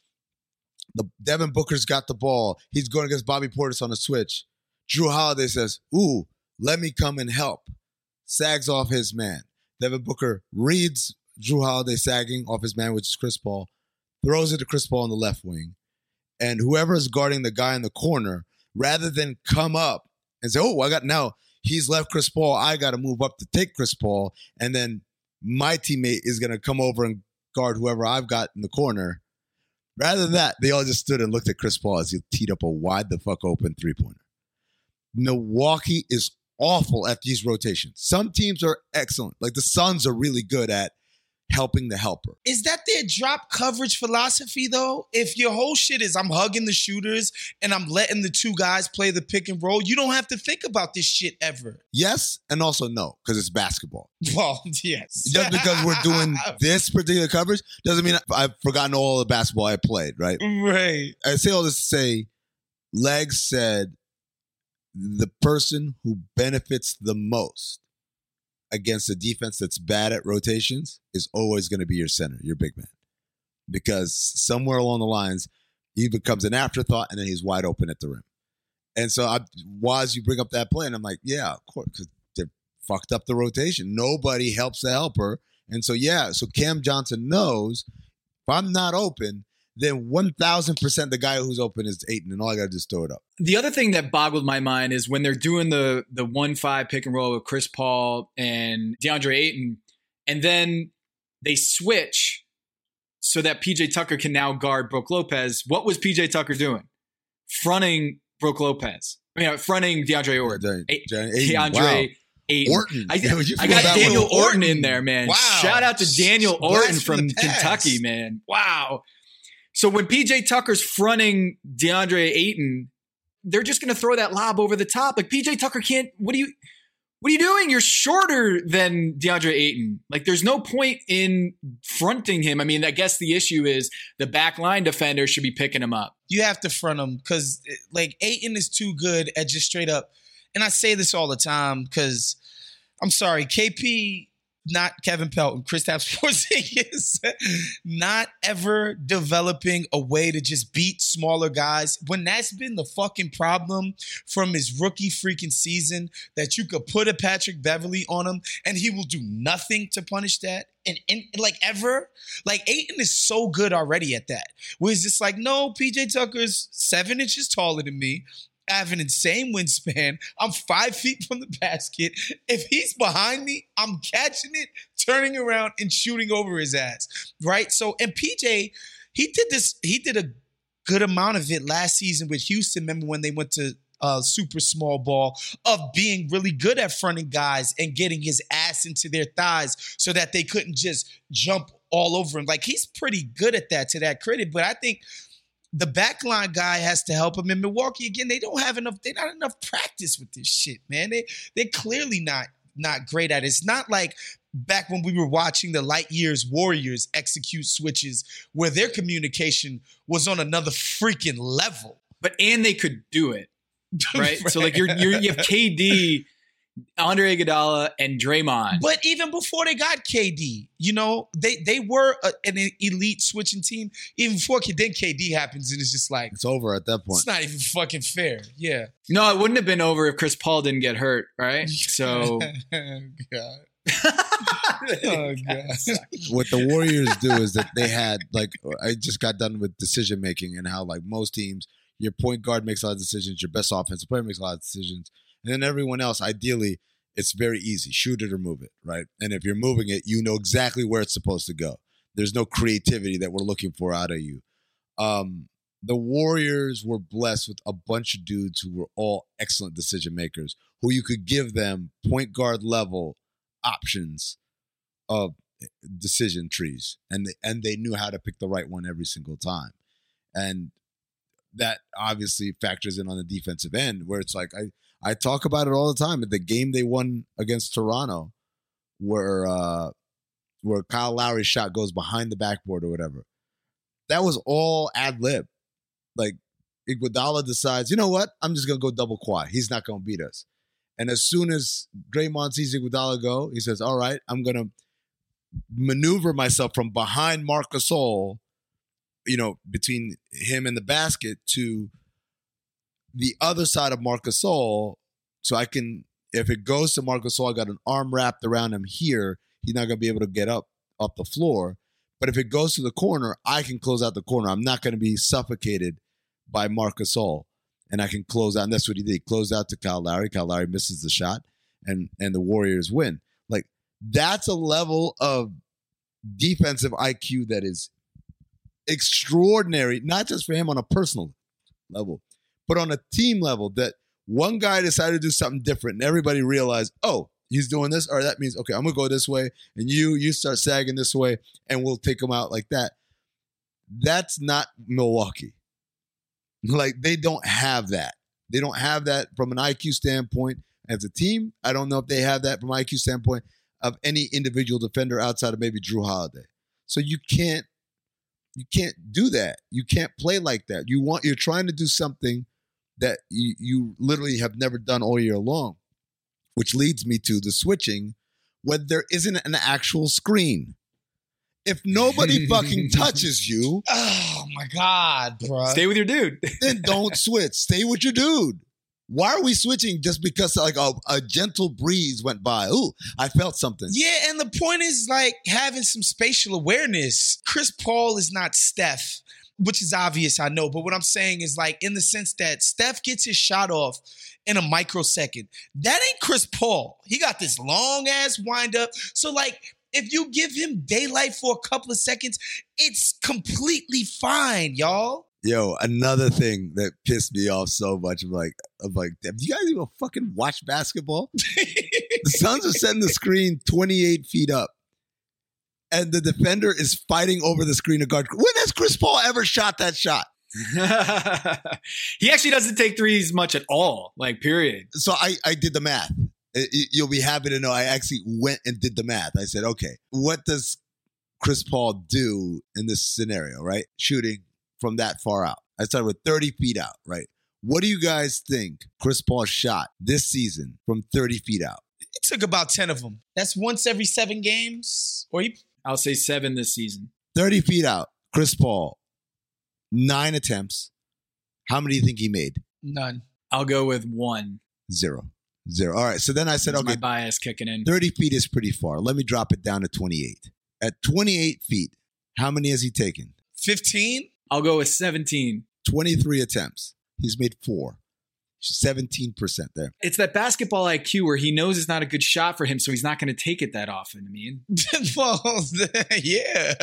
the Devin Booker's got the ball. He's going against Bobby Portis on a switch. Jrue Holiday says, "Ooh, let me come and help." Sags off his man. Devin Booker reads Jrue Holiday sagging off his man, which is Chris Paul, throws it to Chris Paul on the left wing. And whoever is guarding the guy in the corner, rather than come up and say, Oh, I got now, he's left Chris Paul. I got to move up to take Chris Paul. And then my teammate is going to come over and guard whoever I've got in the corner. Rather than that, they all just stood and looked at Chris Paul as he teed up a wide the fuck open three pointer. Milwaukee is awful at these rotations. Some teams are excellent. Like the Suns are really good at helping the helper. Is that their drop coverage philosophy though? If your whole shit is I'm hugging the shooters and I'm letting the two guys play the pick and roll, you don't have to think about this shit ever. Yes and also no, because it's basketball. Well, yes. Just because we're doing this particular coverage doesn't mean I've forgotten all the basketball I played, right? right. I say all this to say, Legs said the person who benefits the most against a defense that's bad at rotations is always going to be your center, your big man. Because somewhere along the lines, he becomes an afterthought and then he's wide open at the rim. And so I was you bring up that play, and I'm like, yeah, of course, because they fucked up the rotation. Nobody helps the helper. And so yeah, so Cam Johnson knows if I'm not open, then 1000% the guy who's open is Ayton, and all I got to do is throw it up. The other thing that boggled my mind is when they're doing the the one five pick and roll with Chris Paul and DeAndre Ayton, and then they switch so that PJ Tucker can now guard Brook Lopez. What was PJ Tucker doing? Fronting Brook Lopez. I mean, fronting DeAndre Orton. De- A- De- Ayton, DeAndre wow. Ayton. Orton. I, I got Daniel. Orton in there, man. Wow. Shout out to Daniel Blast Orton from from. Kentucky, man. Wow. So when PJ Tucker's fronting DeAndre Ayton, they're just going to throw that lob over the top. Like PJ Tucker can't. What are you? What are you doing? You're shorter than DeAndre Ayton. Like there's no point in fronting him. I mean, I guess the issue is the back line defender should be picking him up. You have to front him because like Ayton is too good at just straight up. And I say this all the time because I'm sorry, KP, not Kevin Pelton, Kristaps Porzingis, not ever developing a way to just beat smaller guys. When that's been the fucking problem from his rookie freaking season, that you could put a Patrick Beverley on him and he will do nothing to punish that. And, and like ever, like Ayton is so good already at that. Where it's just like, no, PJ Tucker's seven inches taller than me. I have an insane wingspan. I'm five feet from the basket. If he's behind me, I'm catching it, turning around, and shooting over his ass. Right? So, and PJ, He did this. He did a good amount of it last season with Houston. Remember when they went to uh, super small ball of being really good at fronting guys and getting his ass into their thighs so that they couldn't just jump all over him. Like he's pretty good at that to that credit. But I think the backline guy has to help him in Milwaukee again. They don't have enough. They're not enough practice with this shit, man. They they're clearly not not great at it. It's not like back when we were watching the light years Warriors execute switches where their communication was on another freaking level. But and they could do it. Right? so like you're, you're you have KD Andre Iguodala and Draymond. But even before they got KD, you know, they they were a, an elite switching team. Even before then KD happens, and it's just like it's over at that point. It's not even fucking fair. Yeah. No, it wouldn't have been over if Chris Paul didn't get hurt, right? So. Oh, God. oh, what the Warriors do is that they had like I just got done with decision making and how like most teams, your point guard makes a lot of decisions, your best offensive player makes a lot of decisions, and then everyone else, ideally, it's very easy. Shoot it or move it, right? And if you're moving it, you know exactly where it's supposed to go. There's no creativity that we're looking for out of you. Um, the Warriors were blessed with a bunch of dudes who were all excellent decision makers, who you could give them point guard level options of decision trees, and they, and they knew how to pick the right one every single time, and that obviously factors in on the defensive end, where it's like I I talk about it all the time. The game they won against Toronto, where uh, where Kyle Lowry's shot goes behind the backboard or whatever, that was all ad lib. Like Iguodala decides, you know what? I'm just gonna go double Kawhi. He's not gonna beat us. And as soon as Draymond sees Iguodala go, he says, "All right, I'm gonna maneuver myself from behind Marc Gasol, you know, between him and the basket to the other side of Marcus Gasol, so I can, if it goes to Marcus Gasol, I got an arm wrapped around him here. He's not gonna be able to get up up the floor. But if it goes to the corner, I can close out the corner. I'm not gonna be suffocated by Marcus Gasol and I can close out. And that's what he did. He closed out to Kyle Lowry. Kyle Lowry misses the shot, and and the Warriors win. Like that's a level of defensive IQ that is extraordinary, not just for him on a personal level, but on a team level. That one guy decided to do something different, and everybody realized, oh, he's doing this, or that means okay, I'm gonna go this way, and you you start sagging this way, and we'll take him out like that. That's not Milwaukee. Like they don't have that. They don't have that from an IQ standpoint as a team. I don't know if they have that from an IQ standpoint of any individual defender outside of maybe Jrue Holiday. So you can't you can't do that. You can't play like that. You want you're trying to do something that you, you literally have never done all year long, which leads me to the switching when there isn't an actual screen. If nobody fucking touches you, oh my god, bro, stay with your dude. then don't switch. Stay with your dude. Why are we switching just because like a, a gentle breeze went by? Ooh, I felt something. Yeah, and the point is like having some spatial awareness. Chris Paul is not Steph, which is obvious, I know. But what I'm saying is like in the sense that Steph gets his shot off in a microsecond. That ain't Chris Paul. He got this long ass wind up. So like if you give him daylight for a couple of seconds, it's completely fine, y'all. Yo, another thing that pissed me off so much. I'm like, I'm like, do you guys even fucking watch basketball? the Suns are setting the screen 28 feet up. And the defender is fighting over the screen of guard. When has Chris Paul ever shot that shot? he actually doesn't take threes much at all, like period. So I, I did the math you'll be happy to know I actually went and did the math. I said, okay, what does Chris Paul do in this scenario, right? Shooting from that far out. I started with 30 feet out, right? What do you guys think Chris Paul shot this season from 30 feet out? It took about 10 of them. That's once every seven games. Or he- I'll say seven this season. 30 feet out, Chris Paul, nine attempts. How many do you think he made? None. I'll go with one. Zero. Zero. All right. So then I said, That's okay, my bias kicking in. 30 feet is pretty far. Let me drop it down to 28. At 28 feet, how many has he taken? 15? I'll go with 17. 23 attempts. He's made four. 17% there. It's that basketball IQ where he knows it's not a good shot for him, so he's not going to take it that often. I mean, well, yeah.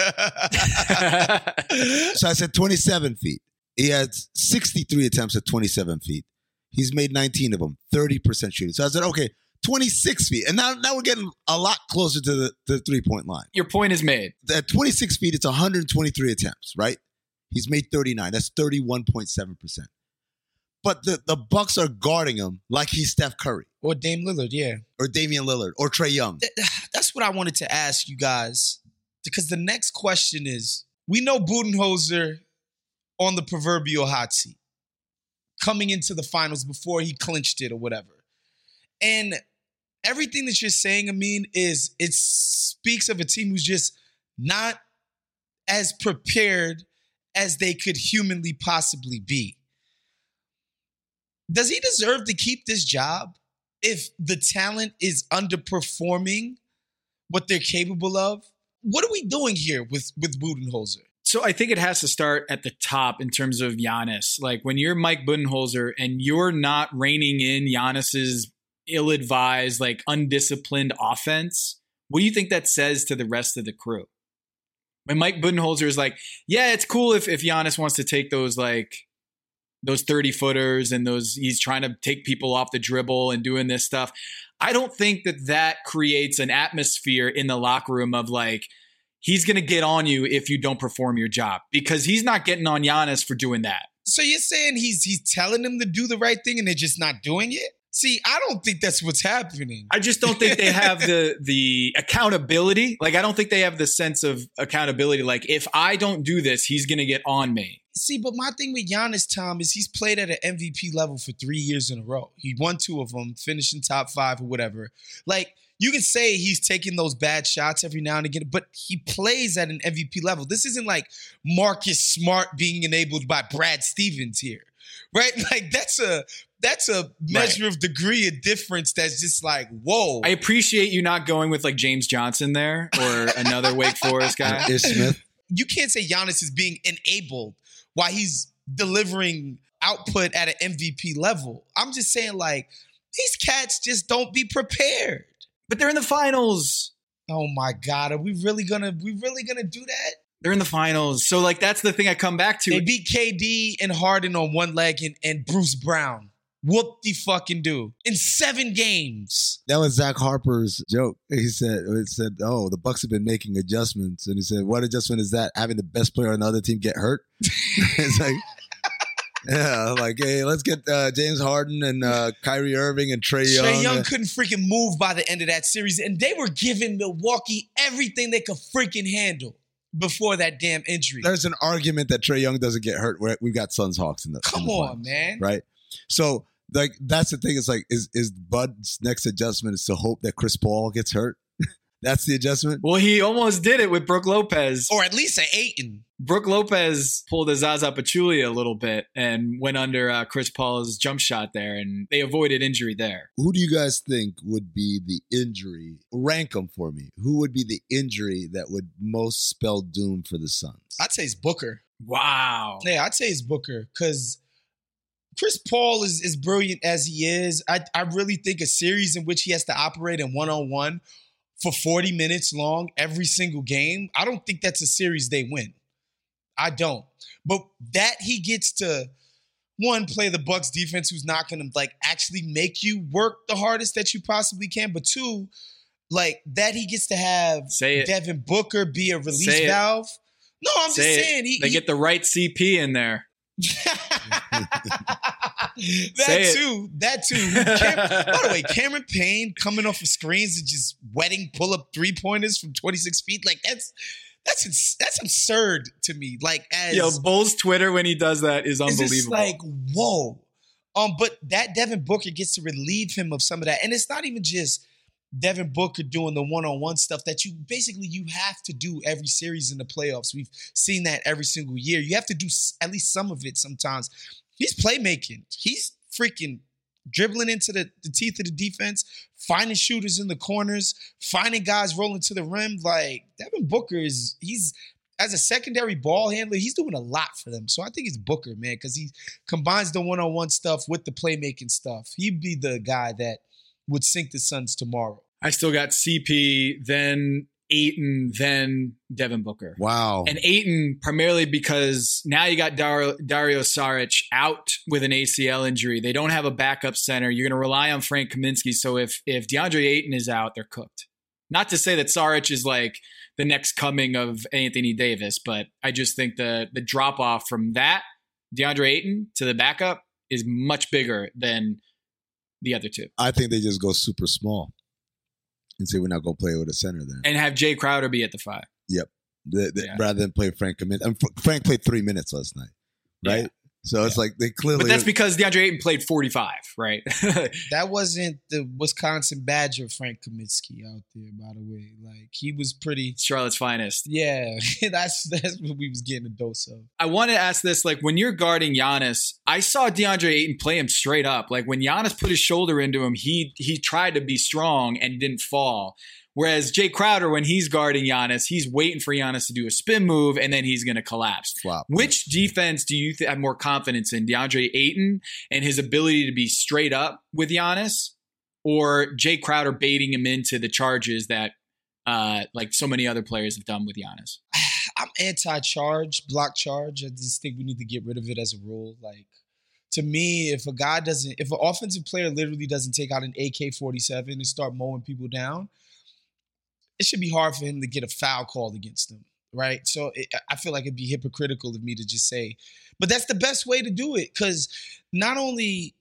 So I said 27 feet. He had 63 attempts at 27 feet. He's made 19 of them, 30% shooting. So I said, okay, 26 feet. And now, now we're getting a lot closer to the, the three point line. Your point is made. At 26 feet, it's 123 attempts, right? He's made 39. That's 31.7%. But the, the Bucks are guarding him like he's Steph Curry or Dame Lillard, yeah. or Damian Lillard or Trae Young. Th- That's what I wanted to ask you guys. Because the next question is we know Budenholzer on the proverbial hot seat coming into the finals before he clinched it or whatever. And everything that you're saying, Amin, is it speaks of a team who's just not as prepared as they could humanly possibly be. Does he deserve to keep this job if the talent is underperforming what they're capable of? What are we doing here with with Budenholzer? So I think it has to start at the top in terms of Giannis. Like when you're Mike Budenholzer and you're not reining in Giannis's ill-advised, like undisciplined offense, what do you think that says to the rest of the crew? When Mike Budenholzer is like, yeah, it's cool if if Giannis wants to take those like those 30 footers and those he's trying to take people off the dribble and doing this stuff. I don't think that that creates an atmosphere in the locker room of like he's going to get on you if you don't perform your job because he's not getting on Giannis for doing that. So you're saying he's he's telling them to do the right thing and they're just not doing it? See, I don't think that's what's happening. I just don't think they have the the accountability. Like I don't think they have the sense of accountability like if I don't do this, he's going to get on me. See, but my thing with Giannis, Tom, is he's played at an MVP level for three years in a row. He won two of them, finishing top five or whatever. Like, you can say he's taking those bad shots every now and again, but he plays at an MVP level. This isn't like Marcus Smart being enabled by Brad Stevens here, right? Like, that's a that's a measure of degree of difference that's just like, whoa. I appreciate you not going with like James Johnson there or another Wake Forest guy. Ish Smith. you can't say Giannis is being enabled while he's delivering output at an MVP level. I'm just saying, like, these cats just don't be prepared. But they're in the finals. Oh my God, are we really gonna we really gonna do that? They're in the finals. So like that's the thing I come back to. They beat KD and Harden on one leg and, and Bruce Brown. Whoop the fucking do in seven games. That was Zach Harper's joke. He said, "It said, oh, the Bucks have been making adjustments," and he said, "What adjustment is that? Having the best player on the other team get hurt?" it's like, yeah, like hey, let's get uh, James Harden and uh, Kyrie Irving and Trae Young. Trae Young couldn't freaking move by the end of that series, and they were giving Milwaukee everything they could freaking handle before that damn injury. There's an argument that Trae Young doesn't get hurt. We've got Suns Hawks in the Come in the on, man. right? So like that's the thing. It's like is is Bud's next adjustment is to hope that Chris Paul gets hurt. that's the adjustment. well, he almost did it with Brook Lopez. Or at least an Ayton. Brook Lopez pulled a Zaza Pachulia a little bit and went under uh, Chris Paul's jump shot there, and they avoided injury there. Who do you guys think would be the injury? Rank them for me. Who would be the injury that would most spell doom for the Suns? I'd say it's Booker. Wow. Yeah, I'd say it's Booker because Chris Paul is as brilliant as he is. I, I really think a series in which he has to operate in one on one for 40 minutes long every single game, I don't think that's a series they win. I don't. But that he gets to one play the Bucks defense who's not going to like actually make you work the hardest that you possibly can, but two, like that he gets to have. Devin Booker be a release valve. No, I'm Say just saying he, They he- get the right CP in there. that too. That too. Cam- by the way, Cameron Payne coming off of screens and just wetting pull up three pointers from 26 feet. Like that's that's ins- that's absurd to me. Like as Yo, Bulls Twitter when he does that is it's unbelievable. like whoa. Um, but that Devin Booker gets to relieve him of some of that, and it's not even just Devin Booker doing the one-on-one stuff that you basically you have to do every series in the playoffs. We've seen that every single year. You have to do at least some of it sometimes. He's playmaking. He's freaking dribbling into the, the teeth of the defense, finding shooters in the corners, finding guys rolling to the rim. Like Devin Booker is he's as a secondary ball handler, he's doing a lot for them. So I think it's Booker, man, because he combines the one-on-one stuff with the playmaking stuff. He'd be the guy that would sink the Suns tomorrow. I still got CP, then Ayton, then Devin Booker. Wow. And Ayton primarily because now you got Dar- Dario Saric out with an ACL injury. They don't have a backup center. You're going to rely on Frank Kaminsky. So if if DeAndre Ayton is out, they're cooked. Not to say that Saric is like the next coming of Anthony Davis, but I just think the the drop off from that DeAndre Ayton to the backup is much bigger than the other two. I think they just go super small and say we're not going to play with a center then. And have Jae Crowder be at the five. Yep. The, the, Yeah. Rather than play Frank Kaminsky. And Fr- Frank played three minutes last night, right? Yeah. So it's like they clearly. But that's because DeAndre Ayton played 45, right? That wasn't the Wisconsin Badger Frank Kaminsky out there, by the way. Like he was pretty. Charlotte's finest. Yeah, that's that's what we was getting a dose of. I want to ask this: like when you're guarding Giannis, I saw DeAndre Ayton play him straight up. Like when Giannis put his shoulder into him, he he tried to be strong and didn't fall. Whereas Jae Crowder, when he's guarding Giannis, he's waiting for Giannis to do a spin move and then he's going to collapse. flop. Which defense do you th- have more confidence in, DeAndre Ayton and his ability to be straight up with Giannis, or Jae Crowder baiting him into the charges that, uh, like so many other players have done with Giannis? I'm anti-charge, block charge. I just think we need to get rid of it as a rule. Like to me, if a guy doesn't, if an offensive player literally doesn't take out an AK-47 and start mowing people down, it should be hard for him to get a foul called against him, right? So it, I feel like it'd be hypocritical of me to just say, but that's the best way to do it because not only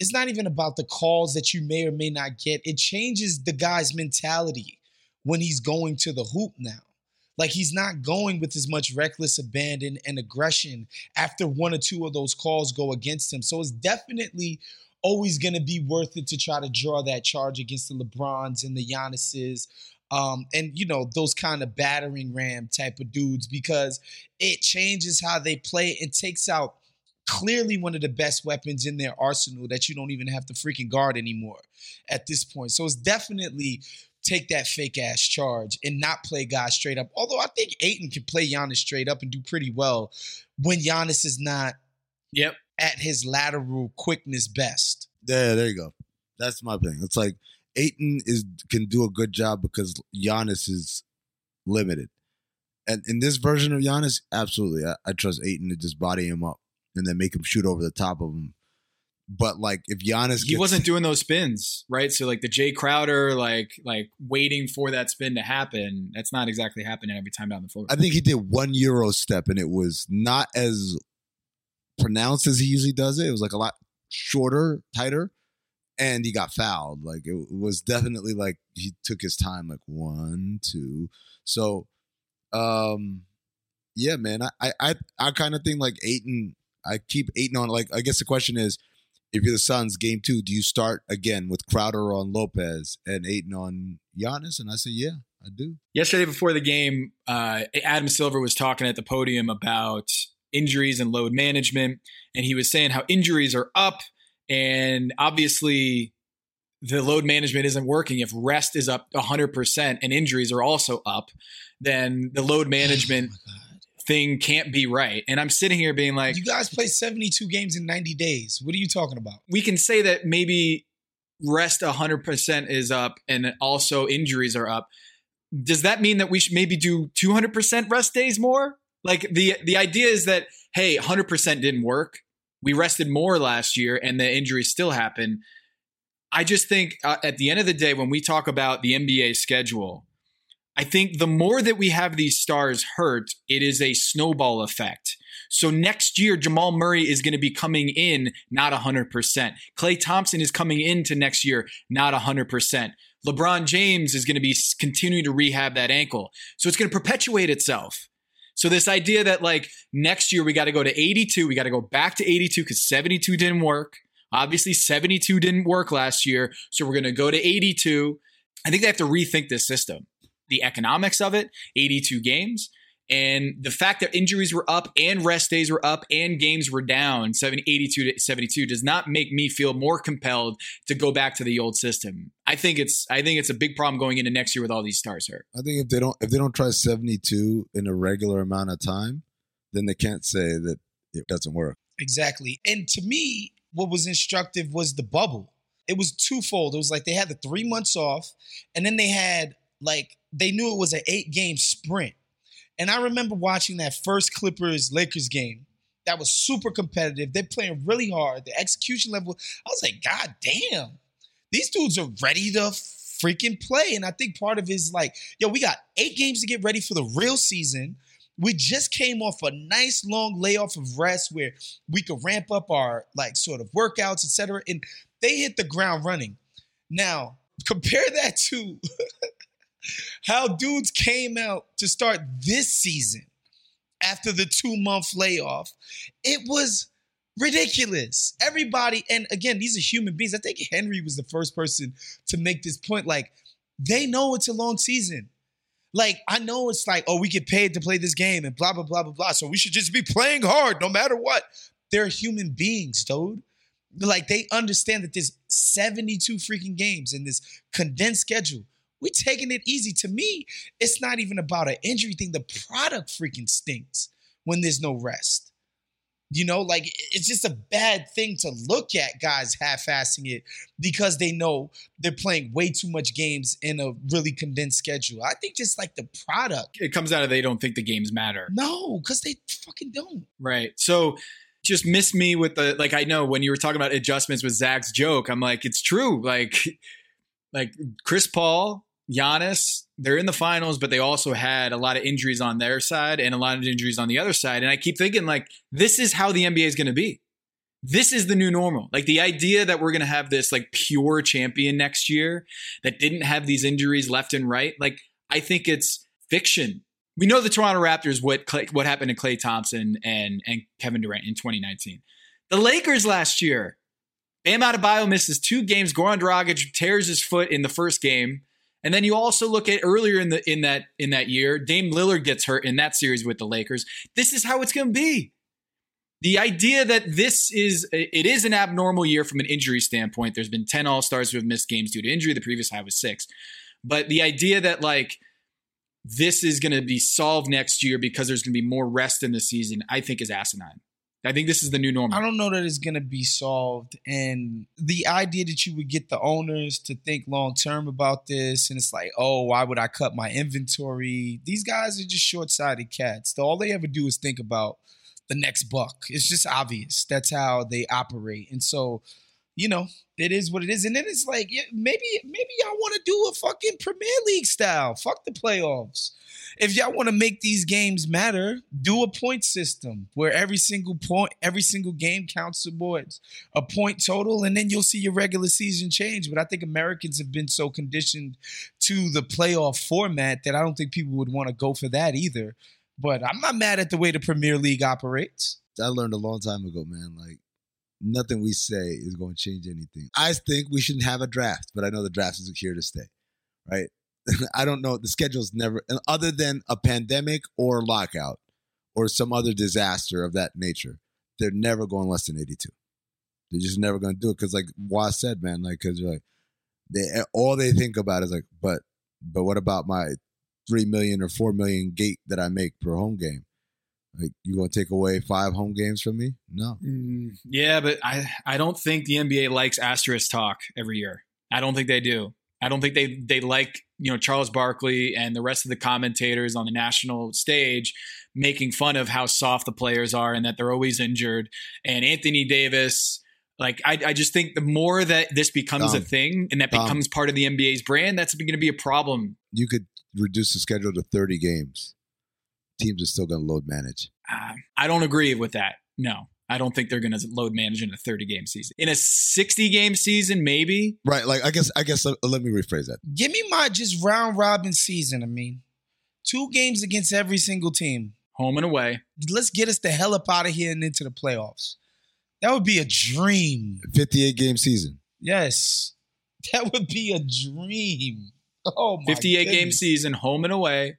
it's not even about the calls that you may or may not get. It changes the guy's mentality when he's going to the hoop now. Like he's not going with as much reckless abandon and aggression after one or two of those calls go against him. So it's definitely always going to be worth it to try to draw that charge against the LeBrons and the Giannis's, um, and you know those kind of battering ram type of dudes because it changes how they play. It takes out clearly one of the best weapons in their arsenal that you don't even have to freaking guard anymore at this point. So it's definitely take that fake ass charge and not play guys straight up. Although I think Ayton can play Giannis straight up and do pretty well when Giannis is not Yep. at his lateral quickness best. Yeah, there you go. That's my thing. It's like Ayton is can do a good job because Giannis is limited. And in this version of Giannis, absolutely, I, I trust Ayton to just body him up and then make him shoot over the top of him. But like if Giannis, he gets- wasn't doing those spins, right? So like the Jae Crowder, like like waiting for that spin to happen. That's not exactly happening every time down the floor. I think he did one euro step and it was not as pronounced as he usually does it. It was like a lot shorter, tighter, and he got fouled. Like it was definitely like he took his time, like one, two. So, um, yeah, man, I I I, I kind of think like Ayton. I keep Ayton on. Like I guess the question is, if you're the Suns, game two, do you start again with Crowder on Lopez and Ayton on Giannis? And I say, yeah, I do. Yesterday before the game, uh, Adam Silver was talking at the podium about injuries and load management, and he was saying how injuries are up, and obviously the load management isn't working. If rest is up 100% and injuries are also up, then the load oh management thing can't be right. And I'm sitting here being like, You guys play 72 games in 90 days. What are you talking about? we can say that maybe rest 100% is up and also injuries are up. Does that mean that we should maybe do 200% rest days more? Like the the idea is that hey, 100% didn't work. We rested more last year and the injuries still happen. I just think uh, at the end of the day when we talk about the NBA schedule, I think the more that we have these stars hurt, it is a snowball effect. So next year, Jamal Murray is going to be coming in not 100%. Klay Thompson is coming into next year not 100%. LeBron James is going to be continuing to rehab that ankle. So it's going to perpetuate itself. So this idea that like next year we got to go to 82, we got to go back to 82 because 72 didn't work. Obviously, 72 didn't work last year. So we're going to go to 82. I think they have to rethink this system, the economics of it, 82 games. And the fact that injuries were up and rest days were up and games were down 82 to 72 does not make me feel more compelled to go back to the old system. I think it's I think it's a big problem going into next year with all these stars hurt. I think if they don't if they don't try 72 in a regular amount of time, then they can't say that it doesn't work. Exactly. And to me, what was instructive was the bubble. It was twofold. It was like they had the 3 months off and then they had like they knew it was an 8 game sprint and I remember watching that first Clippers Lakers game. That was super competitive. They're playing really hard. The execution level, I was like, God damn, these dudes are ready to freaking play. And I think part of it is like, yo, we got eight games to get ready for the real season. We just came off a nice long layoff of rest where we could ramp up our like sort of workouts, etc. And they hit the ground running. Now, compare that to how dudes came out to start this season after the two month layoff. It was ridiculous. Everybody, and again, these are human beings. I think Henry was the first person to make this point. Like, they know it's a long season. Like, I know it's like, oh, we get paid to play this game and blah, blah, blah, blah, blah. So we should just be playing hard no matter what. They're human beings, dude. Like, they understand that there's 72 freaking games in this condensed schedule we taking it easy. To me, it's not even about an injury thing. The product freaking stinks when there's no rest. You know, like it's just a bad thing to look at guys half-assing it because they know they're playing way too much games in a really condensed schedule. I think just like the product. It comes out of they don't think the games matter. No, because they fucking don't. Right. So just miss me with the like I know when you were talking about adjustments with Zach's joke, I'm like, it's true. Like like Chris Paul Giannis, they're in the finals, but they also had a lot of injuries on their side and a lot of injuries on the other side. And I keep thinking, like, this is how the NBA is going to be. This is the new normal. Like the idea that we're going to have this like pure champion next year that didn't have these injuries left and right. Like, I think it's fiction. We know the Toronto Raptors what what happened to Klay Thompson and and Kevin Durant in 2019. The Lakers last year, Bam Adebayo misses two games. Goran Dragic tears his foot in the first game. And then you also look at earlier in the in that in that year, Dame Lillard gets hurt in that series with the Lakers. This is how it's going to be. The idea that this is it is an abnormal year from an injury standpoint. There's been 10 All-Stars who have missed games due to injury. The previous high was 6. But the idea that like this is going to be solved next year because there's going to be more rest in the season, I think is asinine. I think this is the new normal. I don't know that it's going to be solved. And the idea that you would get the owners to think long term about this, and it's like, oh, why would I cut my inventory? These guys are just short sighted cats. All they ever do is think about the next buck. It's just obvious. That's how they operate. And so, you know, it is what it is. And then it's like, maybe, maybe y'all want to do a fucking Premier League style. Fuck the playoffs if y'all want to make these games matter, do a point system where every single point, every single game counts towards a point total, and then you'll see your regular season change. But I think Americans have been so conditioned to the playoff format that I don't think people would want to go for that either. But I'm not mad at the way the Premier League operates. I learned a long time ago, man. Like nothing we say is going to change anything. I think we shouldn't have a draft, but I know the draft is here to stay, right? I don't know. The schedule's never, other than a pandemic or lockout or some other disaster of that nature, they're never going less than 82. They're just never going to do it because, like Waz said, man, like, because you're like, they all they think about is like, but, but what about my three million or four million gate that I make per home game? Like, you gonna take away five home games from me? No. Mm, yeah, but I I don't think the NBA likes asterisk talk every year. I don't think they do. I don't think they they like you know Charles Barkley and the rest of the commentators on the national stage making fun of how soft the players are and that they're always injured. And Anthony Davis, like I, I just think the more that this becomes a thing and that becomes part of the NBA's brand, that's going to be a problem. You could reduce the schedule to thirty games. Teams are still going to load manage. Uh, I don't agree with that. No. I don't think they're going to load manage in a 30 game season. In a 60 game season, maybe. Right. Like I guess I guess let, let me rephrase that. Give me my just round robin season. I mean, two games against every single team, home and away. Let's get us the hell up out of here and into the playoffs. That would be a dream. 58 game season. Yes, that would be a dream. Oh, 58 goodness. game season, home and away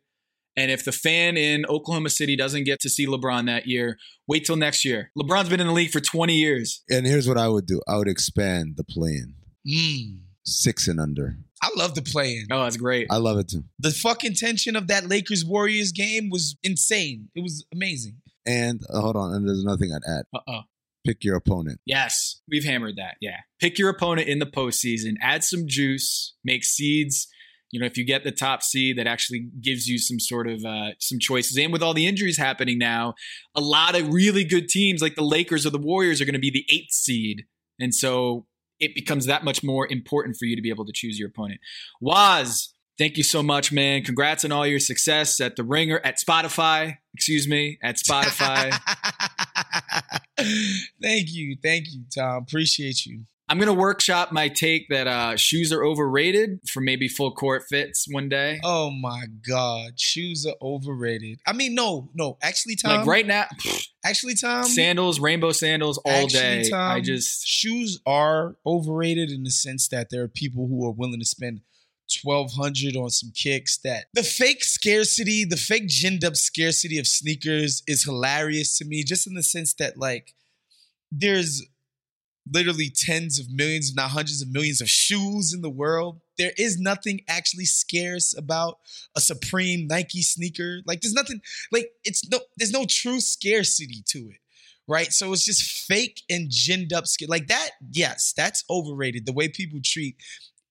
And if the fan in Oklahoma City doesn't get to see LeBron that year, wait till next year. LeBron's been in the league for 20 years. And here's what I would do I would expand the play-in. Mm. Six and under. I love the play-in. Oh, that's great. I love it too. The fucking tension of that Lakers Warriors game was insane. It was amazing. And uh, hold on, and there's another thing I'd add. Uh-oh. Pick your opponent. Yes, we've hammered that. Yeah. Pick your opponent in the postseason, add some juice, make seeds. You know, if you get the top seed, that actually gives you some sort of uh, some choices. And with all the injuries happening now, a lot of really good teams like the Lakers or the Warriors are going to be the eighth seed, and so it becomes that much more important for you to be able to choose your opponent. Waz, thank you so much, man. Congrats on all your success at the Ringer, at Spotify. Excuse me, at Spotify. thank you. Thank you, Tom. Appreciate you. I'm gonna workshop my take that uh, shoes are overrated for maybe full court fits one day. Oh my god, shoes are overrated. I mean, no, no. Actually, Tom. Like right now, actually, Tom. Sandals, rainbow sandals, all actually, day. Tom, I just shoes are overrated in the sense that there are people who are willing to spend. 1200 on some kicks that the fake scarcity the fake ginned up scarcity of sneakers is hilarious to me just in the sense that like there's literally tens of millions, if not hundreds of millions of shoes in the world. There is nothing actually scarce about a Supreme Nike sneaker. Like there's nothing like it's no there's no true scarcity to it. Right. So it's just fake and ginned up skin. Like that, yes, that's overrated. The way people treat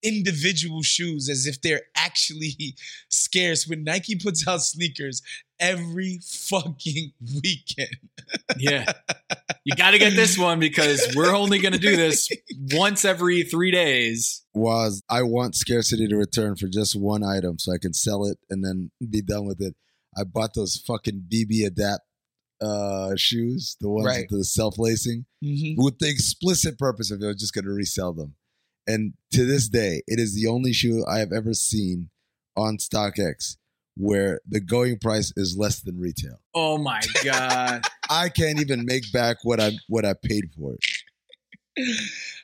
individual shoes as if they're actually scarce when Nike puts out sneakers every fucking weekend. yeah. You got to get this one because we're only going to do this once every three days. Waz I want scarcity to return for just one item so I can sell it and then be done with it. I bought those fucking BB Adapt uh, shoes, the ones Right. with the self lacing, Mm-hmm. with the explicit purpose of I was just going to resell them. And to this day, it is the only shoe I have ever seen on StockX where the going price is less than retail. Oh my God. I can't even make back what I what I paid for it.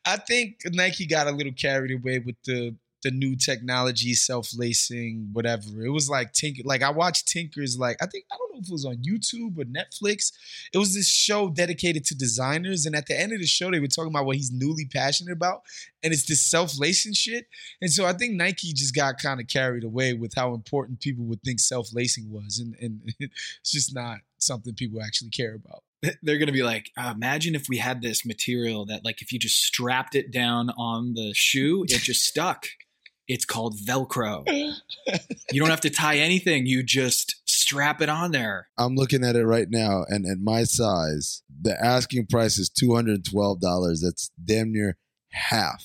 I think Nike got a little carried away with the the new technology, self lacing, whatever. It was like Tinker. Like I watched Tinker's. Like I think I don't know if it was on YouTube or Netflix. It was this show dedicated to designers, and at the end of the show, they were talking about what he's newly passionate about, and it's this self lacing shit. And so I think Nike just got kind of carried away with how important people would think self lacing was, and and it's just not something people actually care about. They're going to be like, uh, imagine if we had this material that, like, if you just strapped it down on the shoe, it just stuck. It's called Velcro. You don't have to tie anything. You just strap it on there. I'm looking at it right now, and at my size, the asking price is two hundred and twelve dollars. That's damn near half,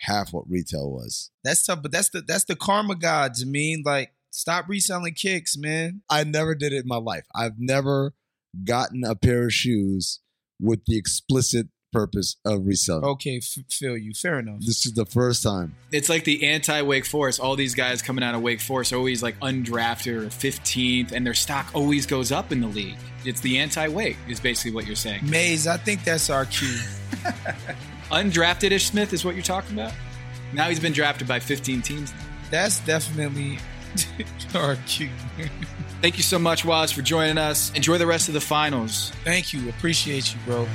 half what retail was. That's tough, but that's the that's the karma gods. I mean, like, stop reselling kicks, man. I never did it in my life. I've never gotten a pair of shoes with the explicit purpose of reselling. Okay, f- feel you. Fair enough. This is the first time. It's like the anti Wake Forest. All these guys coming out of Wake Forest are always like undrafted or 15th, and their stock always goes up in the league. It's the anti Wake, is basically what you're saying. Maze, I think that's our cue. Undrafted Ish Smith is what you're talking about? Now he's been drafted by 15 teams. That's definitely our cue. Thank you so much, Waz, for joining us. Enjoy the rest of the finals. Thank you. Appreciate you, bro.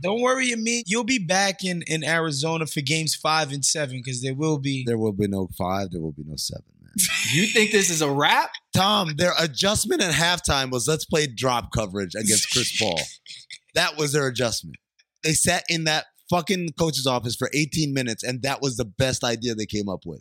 Don't worry, me. You'll be back in, in Arizona for games five and seven because there will be. There will be no five. There will be no seven, man. You think this is a wrap? Tom, their adjustment at halftime was let's play drop coverage against Chris Paul. That was their adjustment. They sat in that fucking coach's office for 18 minutes, and that was the best idea they came up with.